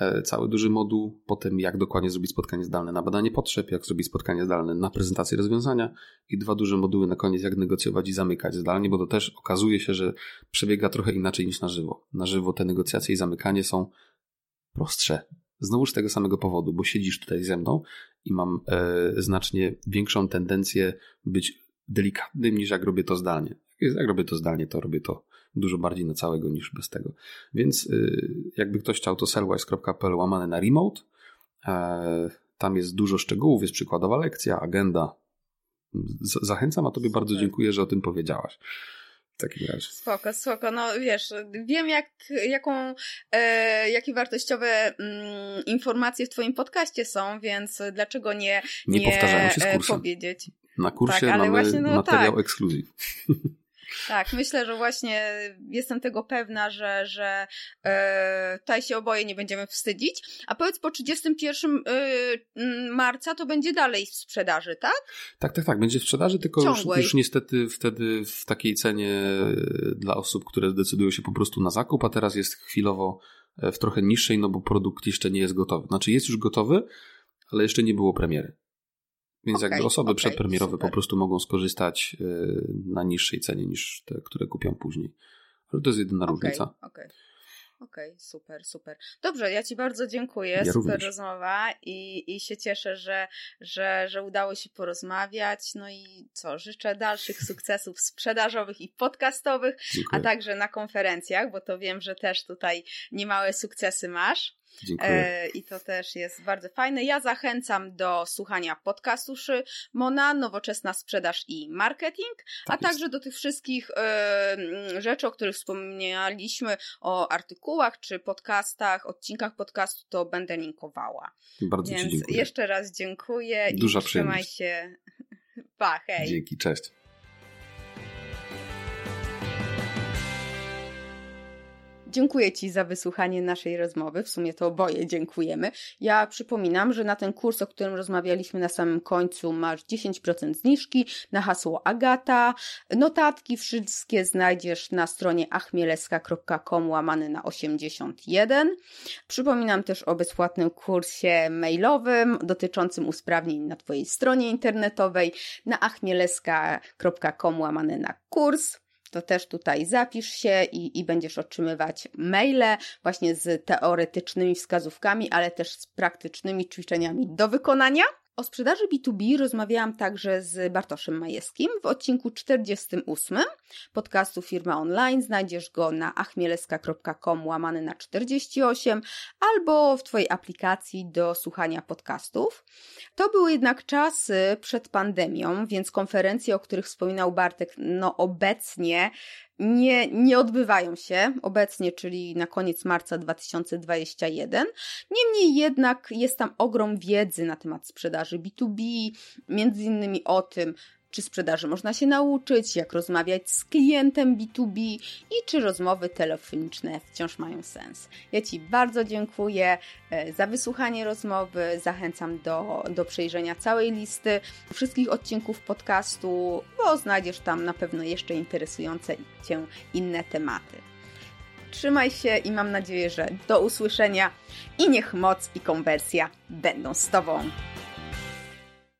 e, cały duży moduł, potem jak dokładnie zrobić spotkanie zdalne na badanie potrzeb, jak zrobić spotkanie zdalne na prezentację rozwiązania i dwa duże moduły na koniec, jak negocjować i zamykać zdalnie, bo to też okazuje się, że przebiega trochę inaczej niż na żywo. Na żywo te negocjacje i zamykanie są prostsze. Znowuż z tego samego powodu, bo siedzisz tutaj ze mną i mam e, znacznie większą tendencję być delikatnym niż jak robię to zdalnie. Jak robię to zdalnie, to robię to dużo bardziej na całego niż bez tego. Więc y, jakby ktoś chciał, to sellwise.pl łamane na remote. E, tam jest dużo szczegółów, jest przykładowa lekcja, agenda. Zachęcam, a Tobie bardzo dziękuję, że o tym powiedziałaś. Takim razie. Spoko, spoko. No wiesz, wiem jak, jaką, e, jakie wartościowe mm, informacje w Twoim podcaście są, więc dlaczego nie, nie, nie powtarzają się z kursem. powiedzieć. Na kursie tak, mamy właśnie, no, materiał tak. ekskluzyw. [LAUGHS] Tak, myślę, że właśnie jestem tego pewna, że, że e, tutaj się oboje nie będziemy wstydzić. A powiedz, po 31 e, marca to będzie dalej w sprzedaży, tak? Tak, tak, tak. Będzie w sprzedaży, tylko już, już, niestety wtedy w takiej cenie e, dla osób, które zdecydują się po prostu na zakup, a teraz jest chwilowo e, w trochę niższej, no bo produkt jeszcze nie jest gotowy. Znaczy jest już gotowy, ale jeszcze nie było premiery. Więc okay, jakby osoby okay, przedpremierowe super. po prostu mogą skorzystać e, na niższej cenie niż te, które kupią później. Ale to jest jedyna okay, różnica. Okej. Okej, okay, super, super. Dobrze, ja Ci bardzo dziękuję. Ja super również. rozmowa i, i się cieszę, że, że, że udało się porozmawiać. No i co, życzę dalszych [LAUGHS] sukcesów sprzedażowych i podcastowych, dziękuję. a także na konferencjach, bo to wiem, że też tutaj niemałe sukcesy masz. Dziękuję. E, I to też jest bardzo fajne. Ja zachęcam do słuchania podcastu Mona, Nowoczesna Sprzedaż i Marketing, tak a także do tych wszystkich e, rzeczy, o których wspomnieliśmy, o artykułach czy podcastach, odcinkach podcastu, to będę linkowała. Bardzo Więc Ci dziękuję. jeszcze raz dziękuję Duża i trzymaj się. [LAUGHS] Pa, hej. Dzięki, cześć. Dziękuję Ci za wysłuchanie naszej rozmowy. W sumie to oboje dziękujemy. Ja przypominam, że na ten kurs, o którym rozmawialiśmy na samym końcu, masz 10% zniżki na hasło Agata. Notatki wszystkie znajdziesz na stronie achmieleska.com łamane na 81. Przypominam też o bezpłatnym kursie mailowym dotyczącym usprawnień na Twojej stronie internetowej na achmieleska.com łamane na kurs to też tutaj zapisz się i, i będziesz otrzymywać maile właśnie z teoretycznymi wskazówkami, ale też z praktycznymi ćwiczeniami do wykonania. O sprzedaży B2B rozmawiałam także z Bartoszem Majewskim w odcinku 48 podcastu Firma Online. Znajdziesz go na achmieleska.com łamany na 48 albo w Twojej aplikacji do słuchania podcastów. To były jednak czasy przed pandemią, więc konferencje, o których wspominał Bartek, no obecnie nie, nie odbywają się obecnie, czyli na koniec marca 2021. Niemniej jednak jest tam ogrom wiedzy na temat sprzedaży B2B, między innymi o tym, czy sprzedaży można się nauczyć, jak rozmawiać z klientem B2B i czy rozmowy telefoniczne wciąż mają sens. Ja Ci bardzo dziękuję e, za wysłuchanie rozmowy. Zachęcam do, do przejrzenia całej listy wszystkich odcinków podcastu, bo znajdziesz tam na pewno jeszcze interesujące Cię inne tematy. Trzymaj się i mam nadzieję, że do usłyszenia i niech moc i konwersja będą z Tobą.